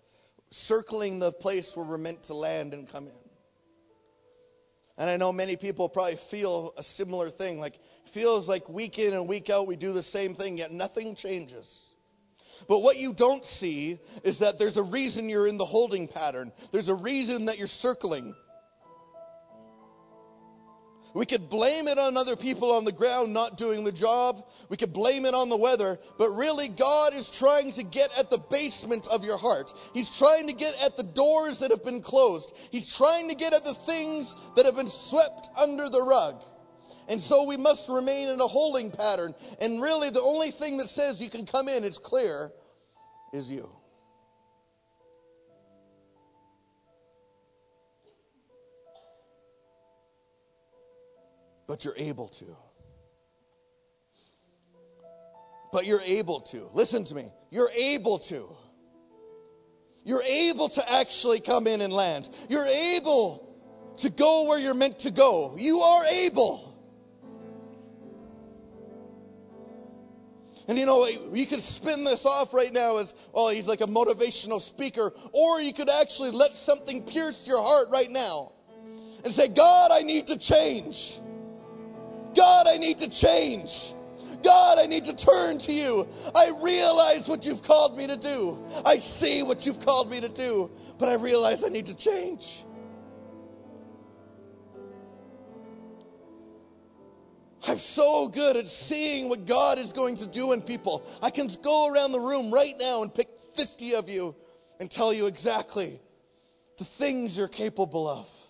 [SPEAKER 1] circling the place where we're meant to land and come in. And I know many people probably feel a similar thing. Like, feels like week in and week out we do the same thing, yet nothing changes. But what you don't see is that there's a reason you're in the holding pattern, there's a reason that you're circling. We could blame it on other people on the ground not doing the job. We could blame it on the weather. But really, God is trying to get at the basement of your heart. He's trying to get at the doors that have been closed. He's trying to get at the things that have been swept under the rug. And so we must remain in a holding pattern. And really, the only thing that says you can come in, it's clear, is you. But you're able to. But you're able to. Listen to me. You're able to. You're able to actually come in and land. You're able to go where you're meant to go. You are able. And you know, you could spin this off right now as, oh, he's like a motivational speaker, or you could actually let something pierce your heart right now and say, God, I need to change. God, I need to change. God, I need to turn to you. I realize what you've called me to do. I see what you've called me to do, but I realize I need to change. I'm so good at seeing what God is going to do in people. I can go around the room right now and pick 50 of you and tell you exactly the things you're capable of.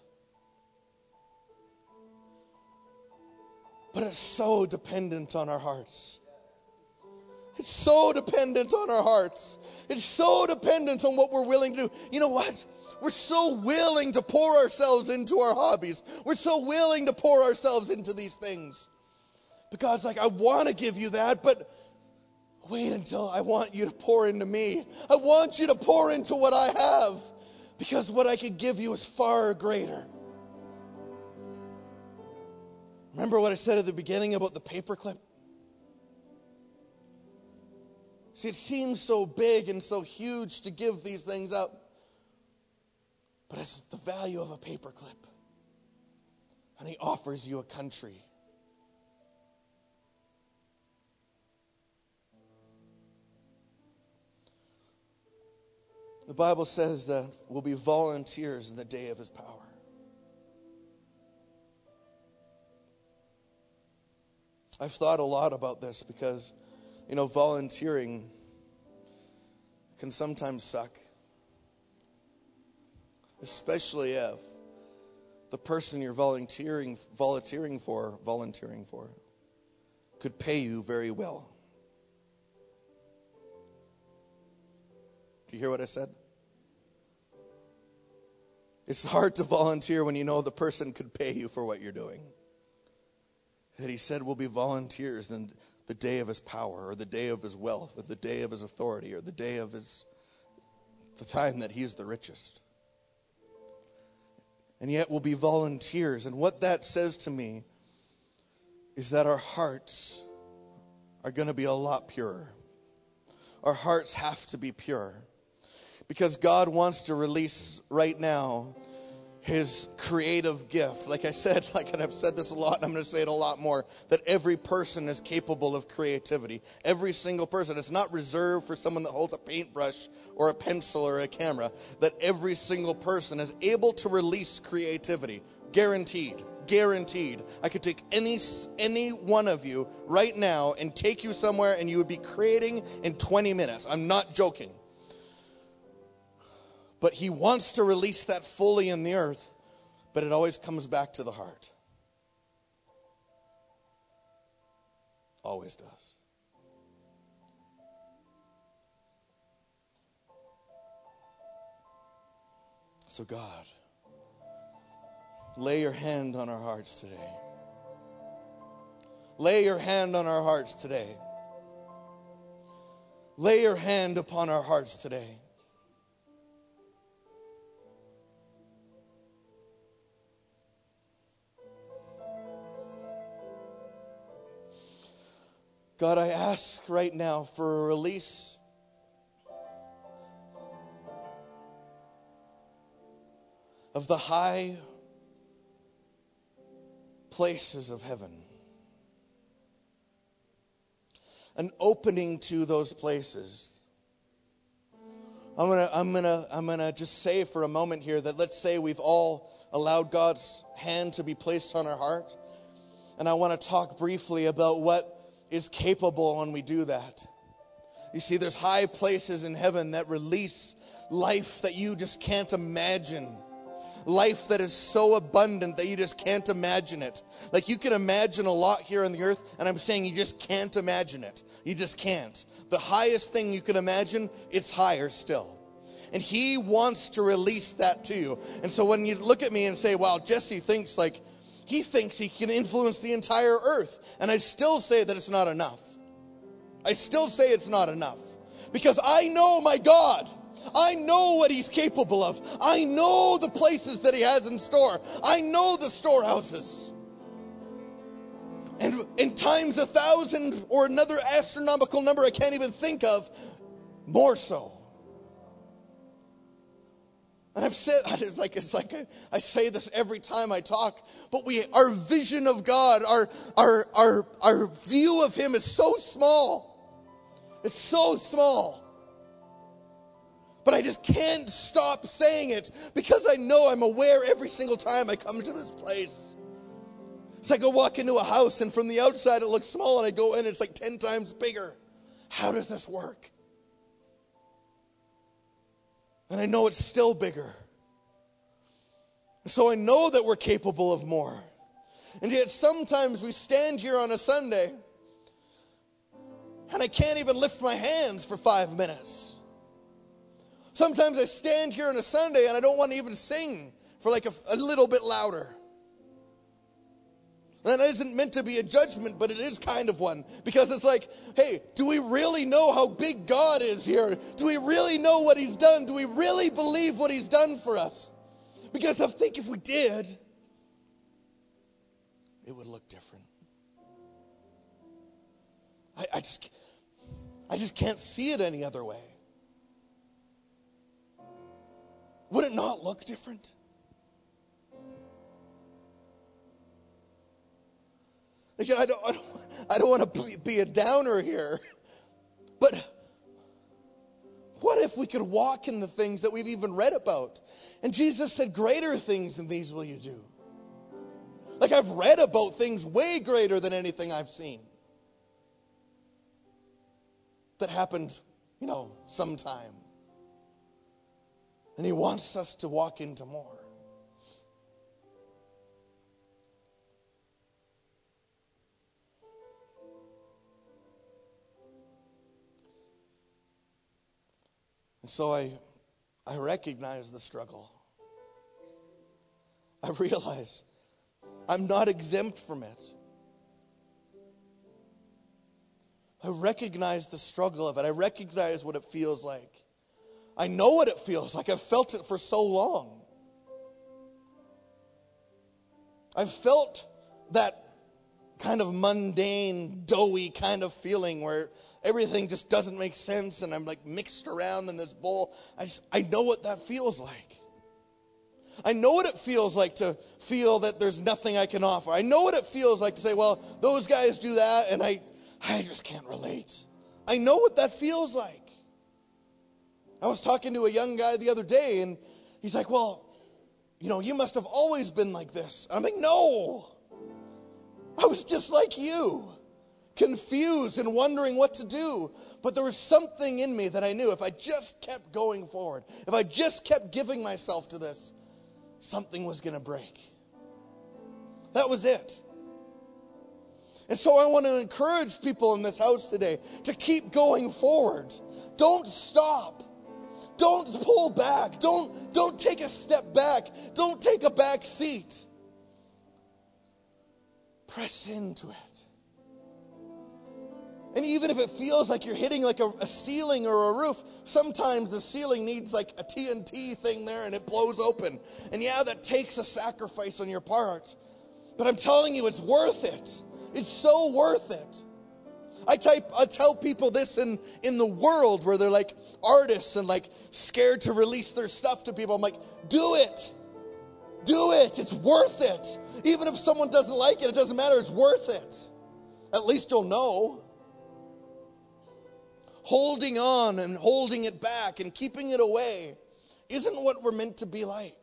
[SPEAKER 1] But it's so dependent on our hearts. It's so dependent on our hearts. It's so dependent on what we're willing to do. You know what? We're so willing to pour ourselves into our hobbies. We're so willing to pour ourselves into these things. But God's like, I want to give you that, but wait until I want you to pour into me. I want you to pour into what I have because what I could give you is far greater. Remember what I said at the beginning about the paperclip? See, it seems so big and so huge to give these things up, but it's the value of a paperclip. And He offers you a country. The Bible says that we'll be volunteers in the day of His power. I've thought a lot about this because, you know, volunteering can sometimes suck. Especially if the person you're volunteering volunteering for, volunteering for could pay you very well. Do you hear what I said? It's hard to volunteer when you know the person could pay you for what you're doing that he said will be volunteers in the day of his power or the day of his wealth or the day of his authority or the day of his the time that he is the richest. And yet we'll be volunteers. And what that says to me is that our hearts are going to be a lot purer. Our hearts have to be pure. Because god wants to release right now his creative gift. Like I said, like I've said this a lot, and I'm going to say it a lot more, that every person is capable of creativity. Every single person. It's not reserved for someone that holds a paintbrush or a pencil or a camera. That every single person is able to release creativity. Guaranteed. Guaranteed. I could take any any one of you right now and take you somewhere and you would be creating in 20 minutes. I'm not joking but he wants to release that fully in the earth, but it always comes back to the heart. Always does. So, God, lay your hand on our hearts today. Lay your hand on our hearts today. Lay your hand upon our hearts today. God, I ask right now for a release. Of the high places of heaven. An opening to those places. I'm gonna, I'm gonna, I'm gonna just say for a moment here that let's say we've all allowed God's hand to be placed on our heart. And I want to talk briefly about what is capable when we do that. You see, there's high places in heaven that release life that you just can't imagine. Life that is so abundant that you just can't imagine it. Like you can imagine a lot here on the earth, and I'm saying you just can't imagine it. You just can't. The highest thing you can imagine, it's higher still. And he wants to release that to you. And so when you look at me and say, wow, Jesse thinks like he thinks he can influence the entire earth. And I still say that it's not enough. I still say it's not enough. Because I know my God. I know what he's capable of. I know the places that he has in store. I know the storehouses. And in times a thousand or another astronomical number I can't even think of, more so. And And I've said it's like it's like I, say this every time I talk, but we our vision of God, our our our our view of Him is so small. It's so small. But I just can't stop saying it because I know I'm aware every single time I come to this place. It's like I walk into a house and from the outside it looks small and I go in it's like 10 times bigger. How does this work? And I know it's still bigger. So I know that we're capable of more. And yet sometimes we stand here on a Sunday and I can't even lift my hands for five minutes. Sometimes I stand here on a Sunday and I don't want to even sing for like a, a little bit louder. That isn't meant to be a judgment, but it is kind of one. Because it's like, hey, do we really know how big God is here? Do we really know what He's done? Do we really believe what He's done for us? Because I think if we did, it would look different. I, I just, I just can't see it any other way. Would it not look different? Again, I don't, I don't, I don't want to be a downer here, but what if we could walk in the things that we've even read about? And Jesus said, Greater things than these will you do. Like I've read about things way greater than anything I've seen that happened, you know, sometime. And He wants us to walk into more. And so I, I recognize the struggle. I realize I'm not exempt from it. I recognize the struggle of it. I recognize what it feels like. I know what it feels like. I've felt it for so long. I've felt that kind of mundane, doughy kind of feeling where everything just doesn't make sense and I'm like mixed around in this bowl. I just I know what that feels like. I know what it feels like to feel that there's nothing I can offer. I know what it feels like to say, well, those guys do that and I I just can't relate. I know what that feels like. I was talking to a young guy the other day and he's like, "Well, you know, you must have always been like this." And I'm like, "No. I was just like you." Confused and wondering what to do. But there was something in me that I knew if I just kept going forward, if I just kept giving myself to this, something was going to break. That was it. And so I want to encourage people in this house today to keep going forward. Don't stop. Don't pull back. Don't, don't take a step back. Don't take a back seat. Press into it. And even if it feels like you're hitting like a, a, ceiling or a roof, sometimes the ceiling needs like a TNT thing there and it blows open. And yeah, that takes a sacrifice on your part. But I'm telling you, it's worth it. It's so worth it. I type I tell people this in, in the world where they're like artists and like scared to release their stuff to people. I'm like, do it. Do it. It's worth it. Even if someone doesn't like it, it doesn't matter. It's worth it. At least you'll know holding on and holding it back and keeping it away isn't what we're meant to be like.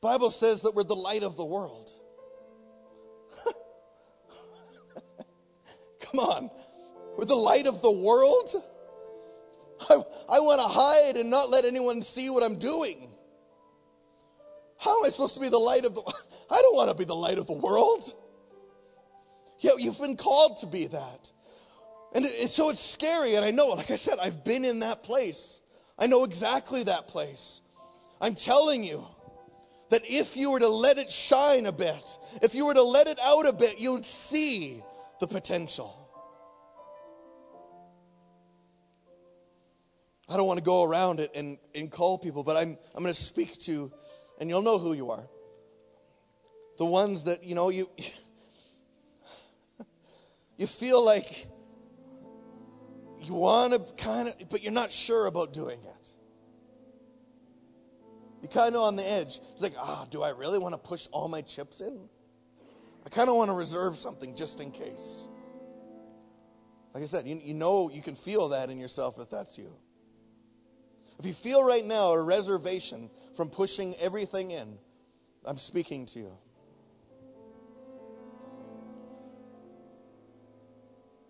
[SPEAKER 1] Bible says that we're the light of the world. Come on. We're the light of the world? I, I want to hide and not let anyone see what I'm doing. How am I supposed to be the light of the I don't want to be the light of the world. Yeah, you've been called to be that. And it, so it's scary, and I know, like I said, I've been in that place. I know exactly that place. I'm telling you that if you were to let it shine a bit, if you were to let it out a bit, you'd see the potential. I don't want to go around it and, and call people, but I'm, I'm going to speak to, and you'll know who you are. The ones that, you know, you, you feel like you want to kind of, but you're not sure about doing it. You're kind of on the edge. He's like, ah, do I really want to push all my chips in? I kind of want to reserve something just in case. Like I said, you, you know, you can feel that in yourself if that's you. If you feel right now a reservation from pushing everything in, I'm speaking to you.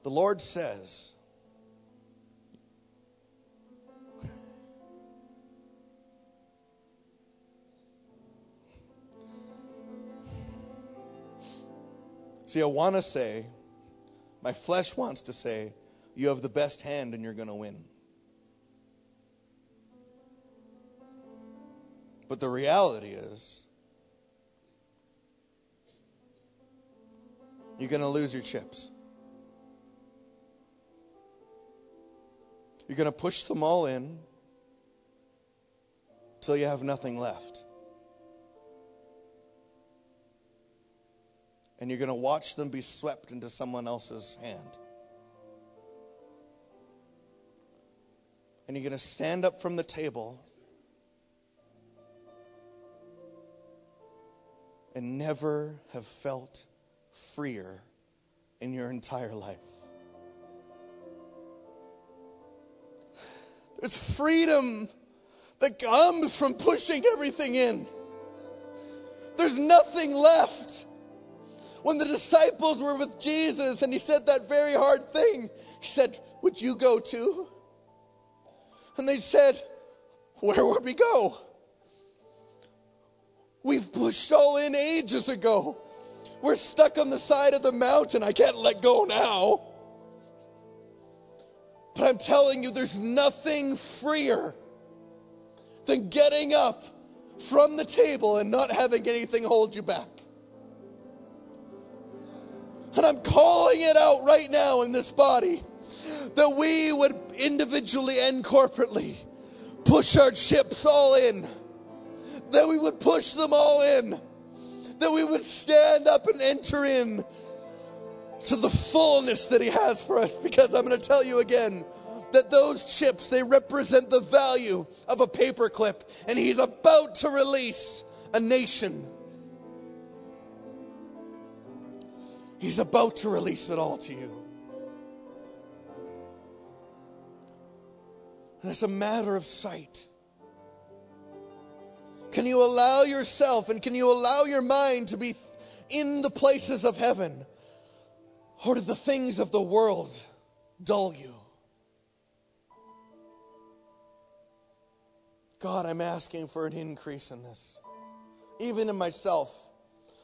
[SPEAKER 1] The Lord says, See, I want to say, my flesh wants to say, you have the best hand and you're going to win. But the reality is, you're going to lose your chips. You're going to push them all in till you have nothing left. And you're going to watch them be swept into someone else's hand. And you're going to stand up from the table and never have felt freer in your entire life. There's freedom that comes from pushing everything in. There's nothing left. When the disciples were with Jesus and he said that very hard thing, he said, Would you go too? And they said, Where would we go? We've pushed all in ages ago. We're stuck on the side of the mountain. I can't let go now. But I'm telling you, there's nothing freer than getting up from the table and not having anything hold you back. And I'm calling it out right now in this body that we would individually and corporately push our chips all in, that we would push them all in, that we would stand up and enter in to the fullness that He has for us. Because I'm going to tell you again that those chips, they represent the value of a paperclip, and He's about to release a nation. He's about to release it all to you. And it's a matter of sight. Can you allow yourself and can you allow your mind to be in the places of heaven? Or do the things of the world dull you? God, I'm asking for an increase in this, even in myself.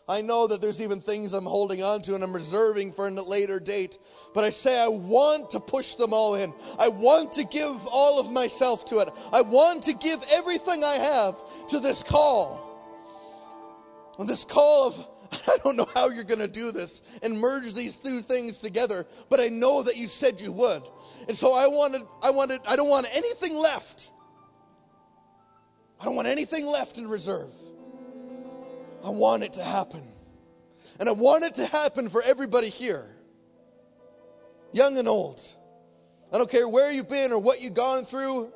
[SPEAKER 1] I know that there's even things I'm holding on to and I'm reserving for a later date. But I say I want to push them all in. I want to give all of myself to it. I want to give everything I have to this call. And this call of, I don't know how you're going to do this and merge these two things together, but I know that you said you would. And so I wanted, I wanted, I don't want anything left. I don't want anything left in reserve. I want it to happen. And I want it to happen for everybody here, young and old. I don't care where you've been or what you've gone through.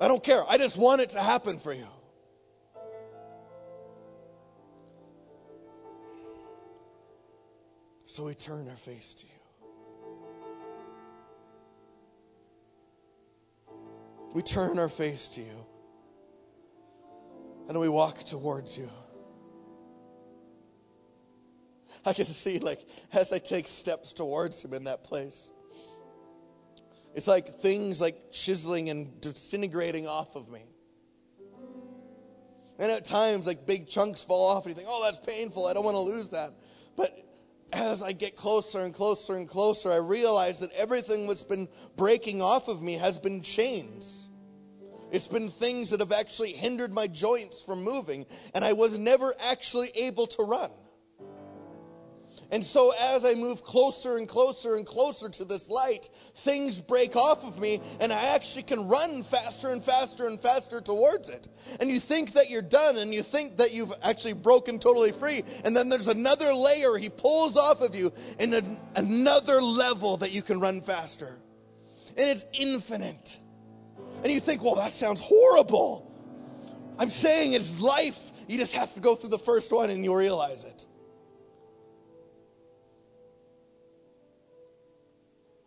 [SPEAKER 1] I don't care. I just want it to happen for you. So we turn our face to you. We turn our face to you. And we walk towards you. I can see, like, as I take steps towards Him in that place, it's like things like chiseling and disintegrating off of me. And at times, like big chunks fall off, and you think, oh, that's painful. I don't want to lose that. But as I get closer and closer and closer, I realize that everything that's been breaking off of me has been chains. It's been things that have actually hindered my joints from moving, and I was never actually able to run. And so, as I move closer and closer and closer to this light, things break off of me, and I actually can run faster and faster and faster towards it. And you think that you're done, and you think that you've actually broken totally free. And then there's another layer he pulls off of you, and another level that you can run faster. And it's infinite. And you think, well, that sounds horrible. I'm saying it's life. You just have to go through the first one and you'll realize it.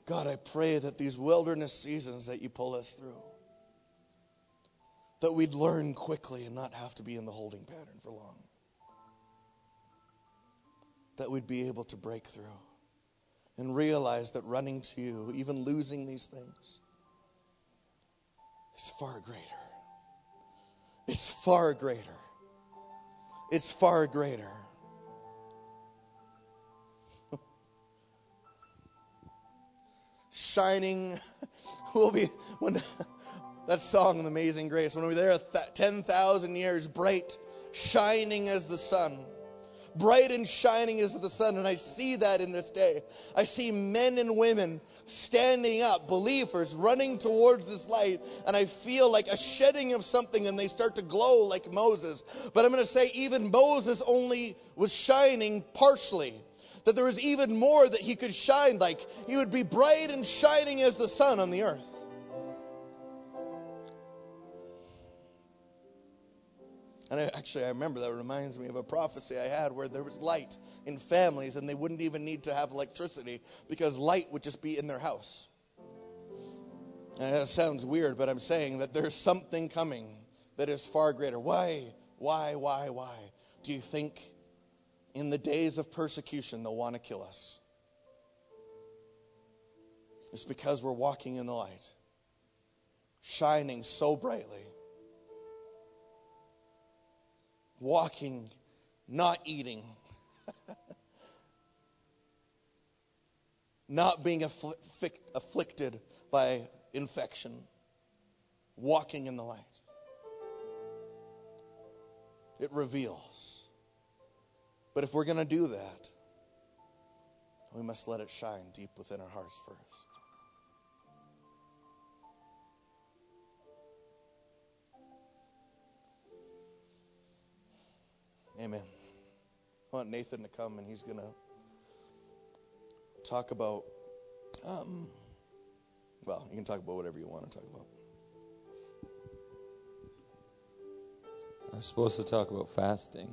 [SPEAKER 1] God, I pray that these wilderness seasons that you pull us through, that we'd learn quickly and not have to be in the holding pattern for long. That we'd be able to break through and realize that running to you, even losing these things, is far greater. It's far greater. It's far greater. Shining We'll be when that song, Amazing Grace, when we're there 10,000 years, bright, shining as the sun bright and shining as the sun. And I see that in this day. I see men and women standing up, believers running towards this light, and I feel like a shedding of something and they start to glow like Moses. But I'm going to say, even Moses only was shining partially. That there was even more that he could shine like. He would be bright and shining as the sun on the earth. And I, actually, I remember that reminds me of a prophecy I had where there was light in families and they wouldn't even need to have electricity because light would just be in their house. And that sounds weird, but I'm saying that there's something coming that is far greater. Why, why, why, why do you think in the days of persecution they'll want to kill us? It's because we're walking in the light, shining so brightly walking, not eating, not being afflic- afflicted by infection, walking in the light. It reveals. But if we're going to do that, we must let it shine deep within our hearts first. Amen. I want Nathan to come and he's going to talk about, um, well, you can talk about whatever you want to talk about.
[SPEAKER 6] I'm supposed to talk about fasting.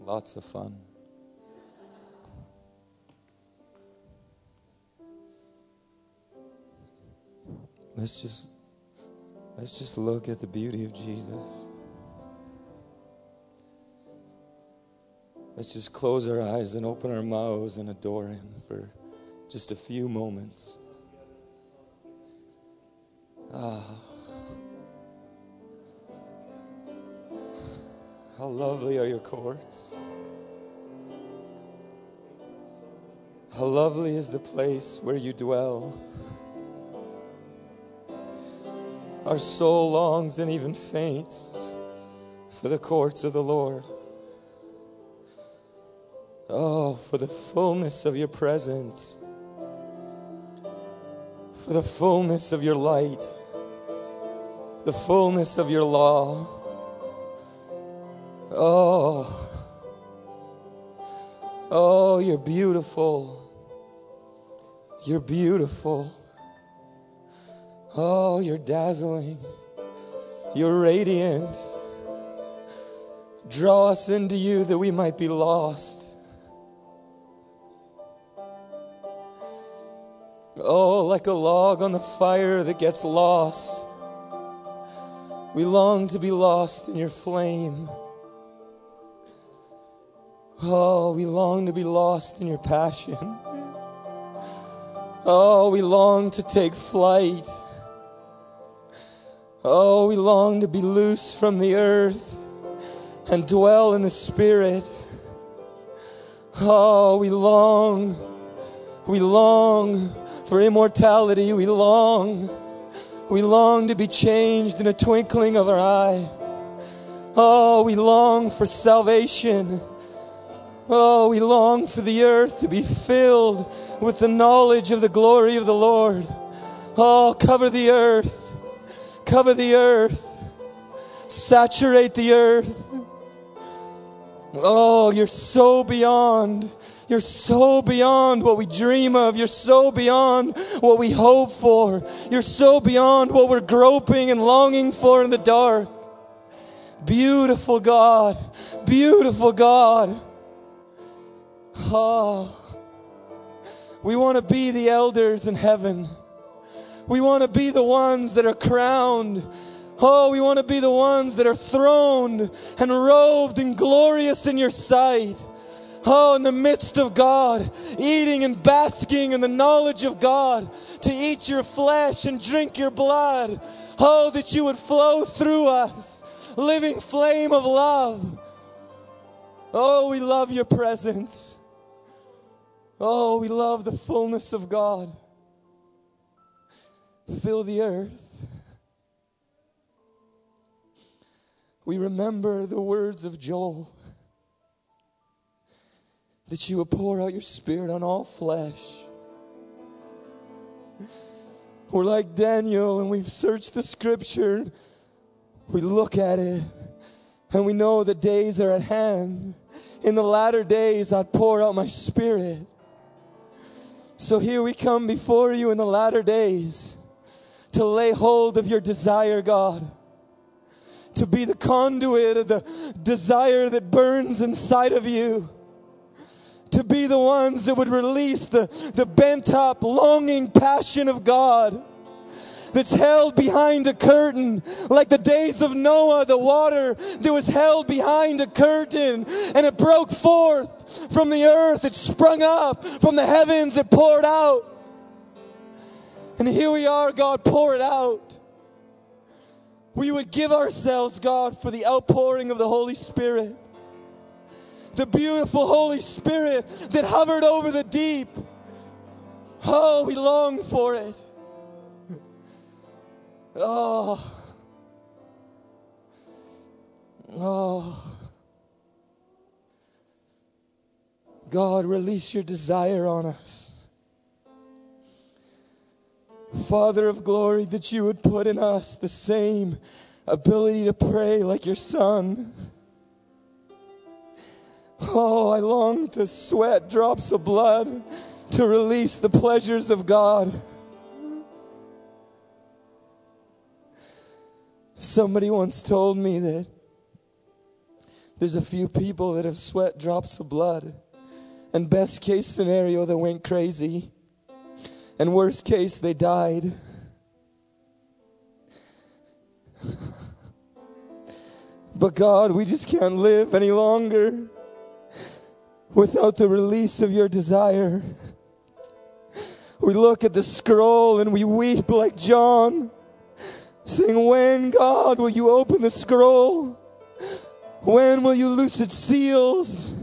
[SPEAKER 6] Lots of fun. Let's just let's just look at the beauty of Jesus. Let's just close our eyes and open our mouths and adore Him for just a few moments. Ah. How lovely are your courts. How lovely is the place where you dwell. Our soul longs and even faints for the courts of the Lord. Oh, for the fullness of your presence, for the fullness of your light, the fullness of your law. Oh, oh, you're beautiful. You're beautiful. Oh, you're dazzling. You're radiant. Draw us into you that we might be lost. Oh, like a log on the fire that gets lost. We long to be lost in your flame. Oh, we long to be lost in your passion. Oh, we long to take flight. Oh, we long to be loose from the earth and dwell in the Spirit. Oh, we long, we long for immortality, we long. We long to be changed in a twinkling of our eye. Oh, we long for salvation. Oh, we long for the earth to be filled with the knowledge of the glory of the Lord. Oh, cover the earth. Cover the earth. Saturate the earth. Oh, you're so beyond you're so beyond what we dream of. You're so beyond what we hope for. You're so beyond what we're groping and longing for in the dark. Beautiful God, beautiful God. Oh, we want to be the elders in heaven. We want to be the ones that are crowned. Oh, we want to be the ones that are throned and robed and glorious in your sight. Oh, in the midst of God, eating and basking in the knowledge of God, to eat your flesh and drink your blood. Oh, that you would flow through us, living flame of love. Oh, we love your presence. Oh, we love the fullness of God. Fill the earth. We remember the words of Joel that you will pour out your spirit on all flesh. We're like Daniel and we've searched the scripture. We look at it and we know the days are at hand. In the latter days, I'd pour out my spirit. So here we come before you in the latter days to lay hold of your desire, God. To be the conduit of the desire that burns inside of you to be the ones that would release the, the bent up, longing passion of God that's held behind a curtain, like the days of Noah, the water that was held behind a curtain and it broke forth from the earth, it sprung up from the heavens, it poured out. And here we are, God, pour it out. We would give ourselves, God, for the outpouring of the Holy Spirit the beautiful Holy Spirit that hovered over the deep. Oh, we long for it. Oh. Oh. God, release your desire on us. Father of glory, that you would put in us the same ability to pray like your Son. Oh, I long to sweat drops of blood to release the pleasures of God. Somebody once told me that there's a few people that have sweat drops of blood, and best case scenario, they went crazy, and worst case, they died. But God, we just can't live any longer without the release of your desire. We look at the scroll and we weep like John, saying, When, God, will you open the scroll? When will you loose its seals?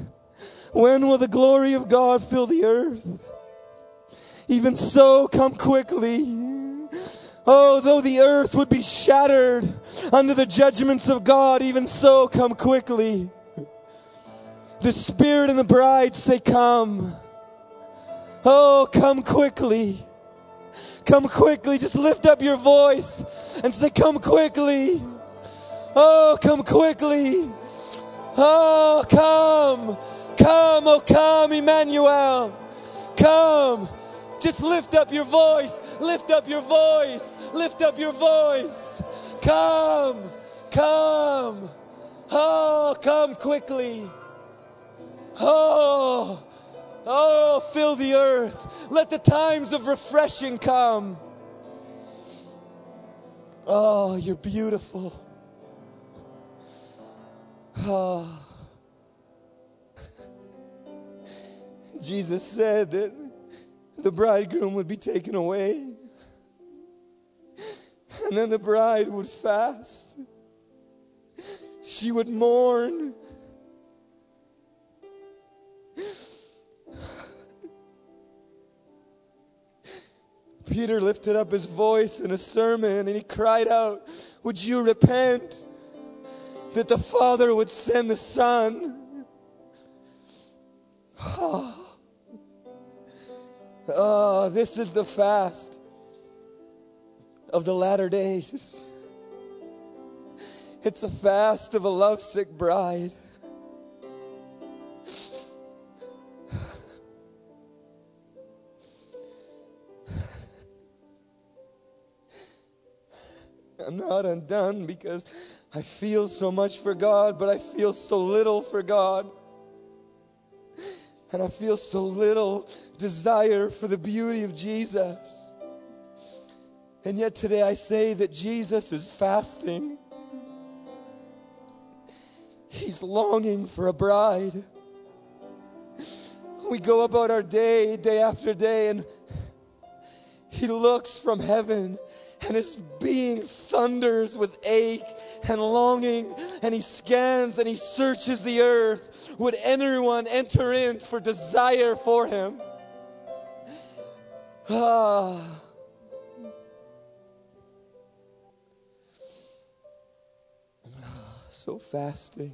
[SPEAKER 6] When will the glory of God fill the earth? Even so, come quickly. Oh, though the earth would be shattered under the judgments of God, even so, come quickly. The Spirit and the bride say, Come. Oh, come quickly. Come quickly. Just lift up your voice and say, Come quickly. Oh, come quickly. Oh, come. Come, oh, come, Emmanuel. Come. Just lift up your voice. Lift up your voice. Lift up your voice. Come. Come. Oh, come quickly. Oh, oh, fill the earth. Let the times of refreshing come. Oh, you're beautiful. Oh. Jesus said that the bridegroom would be taken away. And then the bride would fast. She would mourn. Peter lifted up his voice in a sermon and he cried out, Would you repent? That the Father would send the Son. Oh, oh this is the fast of the latter days. It's a fast of a lovesick bride. I'm not undone because I feel so much for God, but I feel so little for God. And I feel so little desire for the beauty of Jesus. And yet today I say that Jesus is fasting. He's longing for a bride. We go about our day, day after day, and He looks from heaven and his being thunders with ache and longing, and he scans and he searches the earth. Would anyone enter in for desire for him? Ah. So fasting.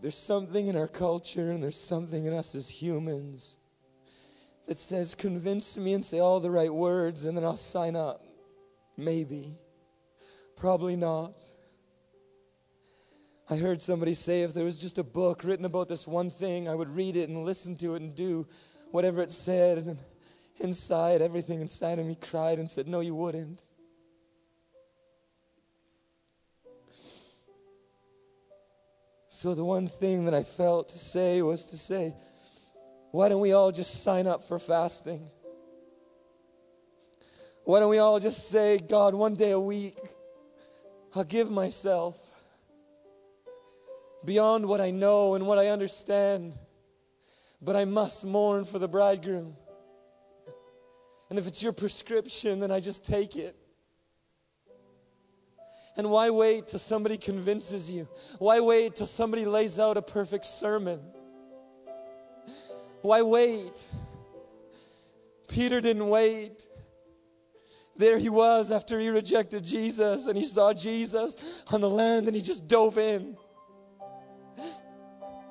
[SPEAKER 6] There's something in our culture and there's something in us as humans that says, convince me and say all the right words, and then I'll sign up. Maybe. Probably not. I heard somebody say if there was just a book written about this one thing, I would read it and listen to it and do whatever it said. And inside, everything inside of me cried and said, No, you wouldn't. So, the one thing that I felt to say was to say, why don't we all just sign up for fasting? Why don't we all just say, God, one day a week, I'll give myself beyond what I know and what I understand, but I must mourn for the bridegroom. And if it's your prescription, then I just take it. And why wait till somebody convinces you? Why wait till somebody lays out a perfect sermon? Why wait? Peter didn't wait. There he was after he rejected Jesus and he saw Jesus on the land and he just dove in.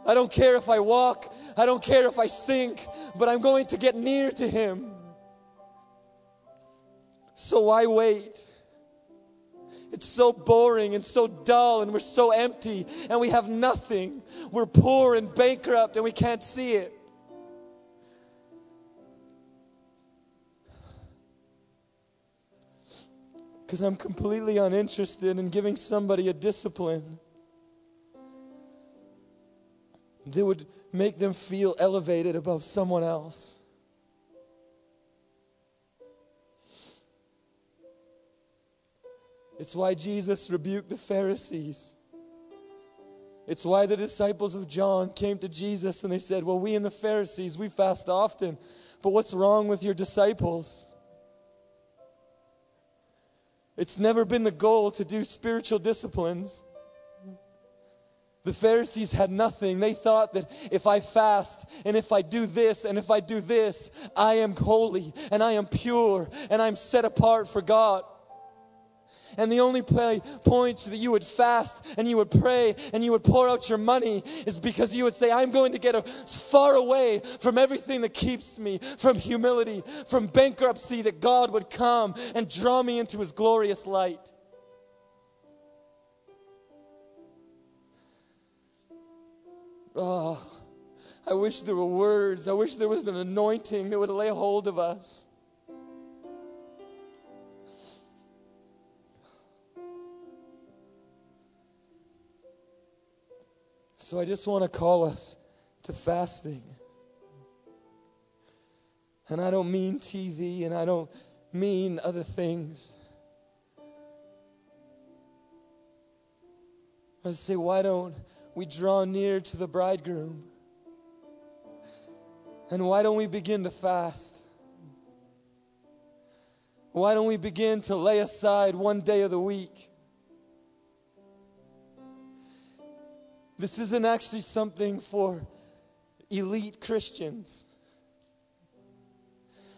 [SPEAKER 6] I don't care if I walk, I don't care if I sink, but I'm going to get near to him. So why wait? It's so boring and so dull, and we're so empty, and we have nothing. We're poor and bankrupt, and we can't see it. Because I'm completely uninterested in giving somebody a discipline that would make them feel elevated above someone else. It's why Jesus rebuked the Pharisees. It's why the disciples of John came to Jesus and they said, Well, we and the Pharisees, we fast often, but what's wrong with your disciples? It's never been the goal to do spiritual disciplines. The Pharisees had nothing. They thought that if I fast and if I do this and if I do this, I am holy and I am pure and I'm set apart for God. And the only play, points that you would fast and you would pray and you would pour out your money is because you would say, I'm going to get a, far away from everything that keeps me, from humility, from bankruptcy, that God would come and draw me into his glorious light. Oh, I wish there were words. I wish there was an anointing that would lay hold of us. So I just want to call us to fasting. And I don't mean TV and I don't mean other things. I say, why don't we draw near to the bridegroom? And why don't we begin to fast? Why don't we begin to lay aside one day of the week? This isn't actually something for elite Christians.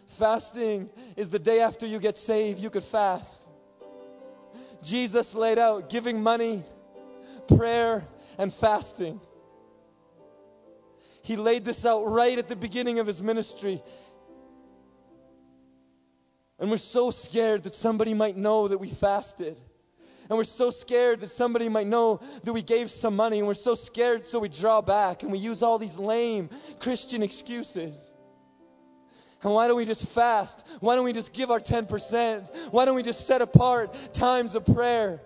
[SPEAKER 6] Fasting is the day after you get saved, you could fast. Jesus laid out giving money, prayer, and fasting. He laid this out right at the beginning of his ministry. And we're so scared that somebody might know that we fasted. And we're so scared that somebody might know that we gave some money. And we're so scared, so we draw back and we use all these lame Christian excuses. And why don't we just fast? Why don't we just give our 10%? Why don't we just set apart times of prayer?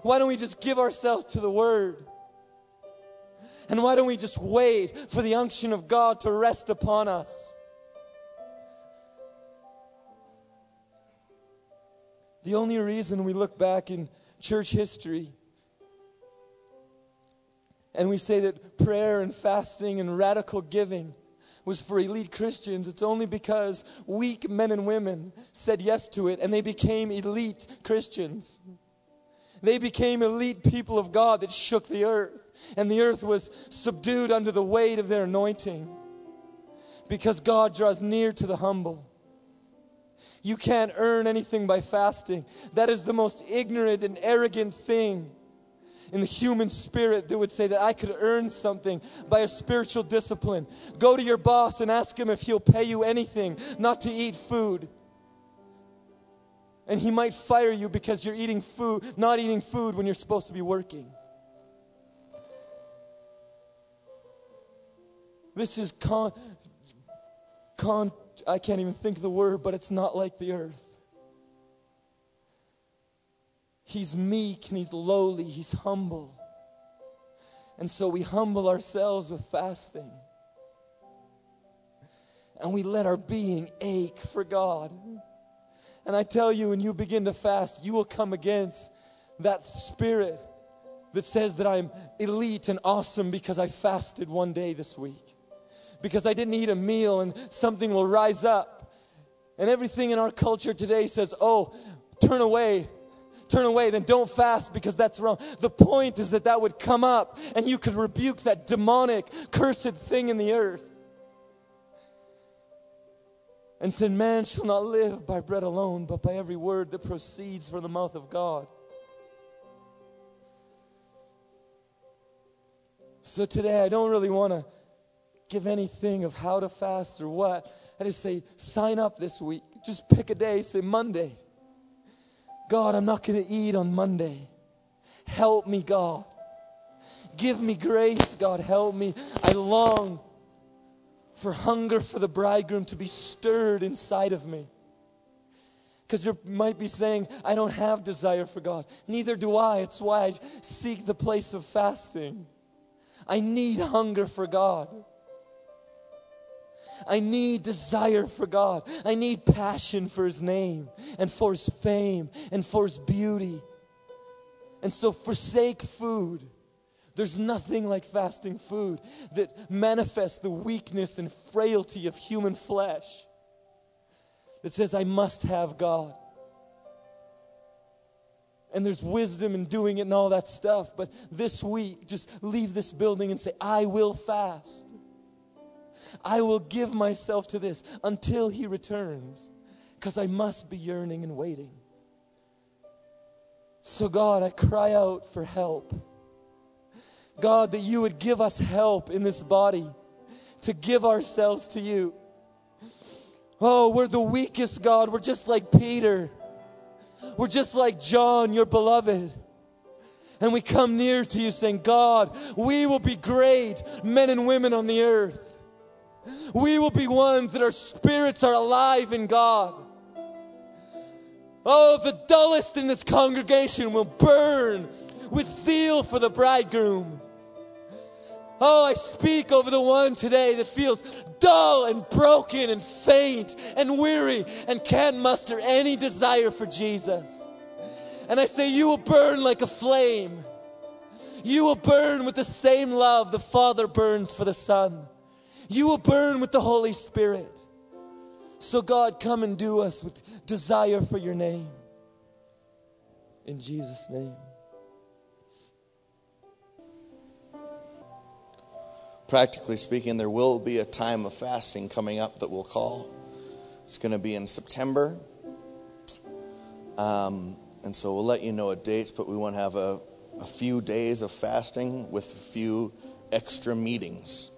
[SPEAKER 6] Why don't we just give ourselves to the Word? And why don't we just wait for the unction of God to rest upon us? The only reason we look back in church history and we say that prayer and fasting and radical giving was for elite Christians, it's only because weak men and women said yes to it and they became elite Christians. They became elite people of God that shook the earth, and the earth was subdued under the weight of their anointing because God draws near to the humble. You can't earn anything by fasting. That is the most ignorant and arrogant thing in the human spirit that would say that I could earn something by a spiritual discipline. Go to your boss and ask him if he'll pay you anything not to eat food. And he might fire you because you're eating food, not eating food when you're supposed to be working. This is con, con I can't even think the word, but it's not like the earth. He's meek and he's lowly, he's humble. And so we humble ourselves with fasting. And we let our being ache for God. And I tell you, when you begin to fast, you will come against that spirit that says that I'm elite and awesome because I fasted one day this week. Because I didn't eat a meal and something will rise up. And everything in our culture today says, oh, turn away turn away, then don't fast because that's wrong. The point is that that would come up and you could rebuke that demonic, cursed thing in the earth. And said, Man shall not live by bread alone, but by every word that proceeds from the mouth of God. So today, I don't really want to give anything of how to fast or what. I just say, sign up this week. Just pick a day, say Monday. God, I'm not going to eat on Monday. Help me, God. Give me grace, God. Help me. I long for hunger for the bridegroom to be stirred inside of me. Because you might be saying, I don't have desire for God. Neither do I. It's why I seek the place of fasting. I need hunger for God. I need desire for God. I need passion for His name and for His fame and for His beauty. And so, forsake food. There's nothing like fasting food that manifests the weakness and frailty of human flesh. That says, I must have God. And there's wisdom in doing it and all that stuff. But this week, just leave this building and say, I will fast. I will give myself to this until he returns because I must be yearning and waiting. So, God, I cry out for help. God, that you would give us help in this body to give ourselves to you. Oh, we're the weakest, God. We're just like Peter. We're just like John, your beloved. And we come near to you saying, God, we will be great men and women on the earth. We will be ones that our spirits are alive in God. Oh, the dullest in this congregation will burn with zeal for the bridegroom. Oh, I speak over the one today that feels dull and broken and faint and weary and can't muster any desire for Jesus. And I say, You will burn like a flame. You will burn with the same love the Father burns for the Son. You will burn with the Holy Spirit. So, God, come and do us with desire for your name. In Jesus' name.
[SPEAKER 1] Practically speaking, there will be a time of fasting coming up that we'll call. It's going to be in September. Um, and so we'll let you know a dates, but we want to have a, a few days of fasting with a few extra meetings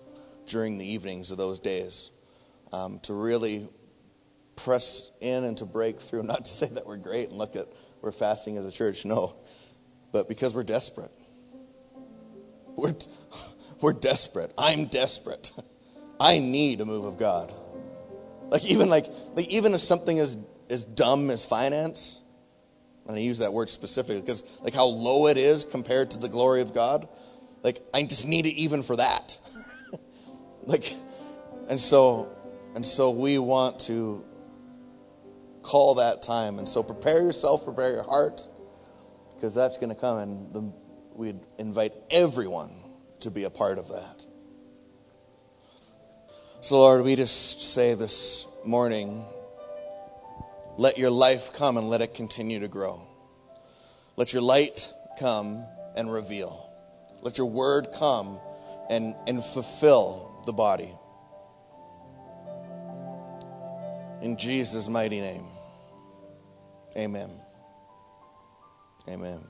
[SPEAKER 1] during the evenings of those days um, to really press in and to break through. Not to say that we're great and look at we're fasting as a church, no, but because we're desperate. We're, we're desperate. I'm desperate. I need a move of God. Like even like, like even if something is as dumb as finance, and I use that word specifically because like how low it is compared to the glory of God, like I just need it even for that. Like, and so and so we want to call that time, and so prepare yourself, prepare your heart, because that's going to come, and the, we'd invite everyone to be a part of that. So, Lord, we just say this morning let your life come and let it continue to grow. Let your light come and reveal. Let your word come and, and fulfill the body. In Jesus' mighty name. Amen. Amen.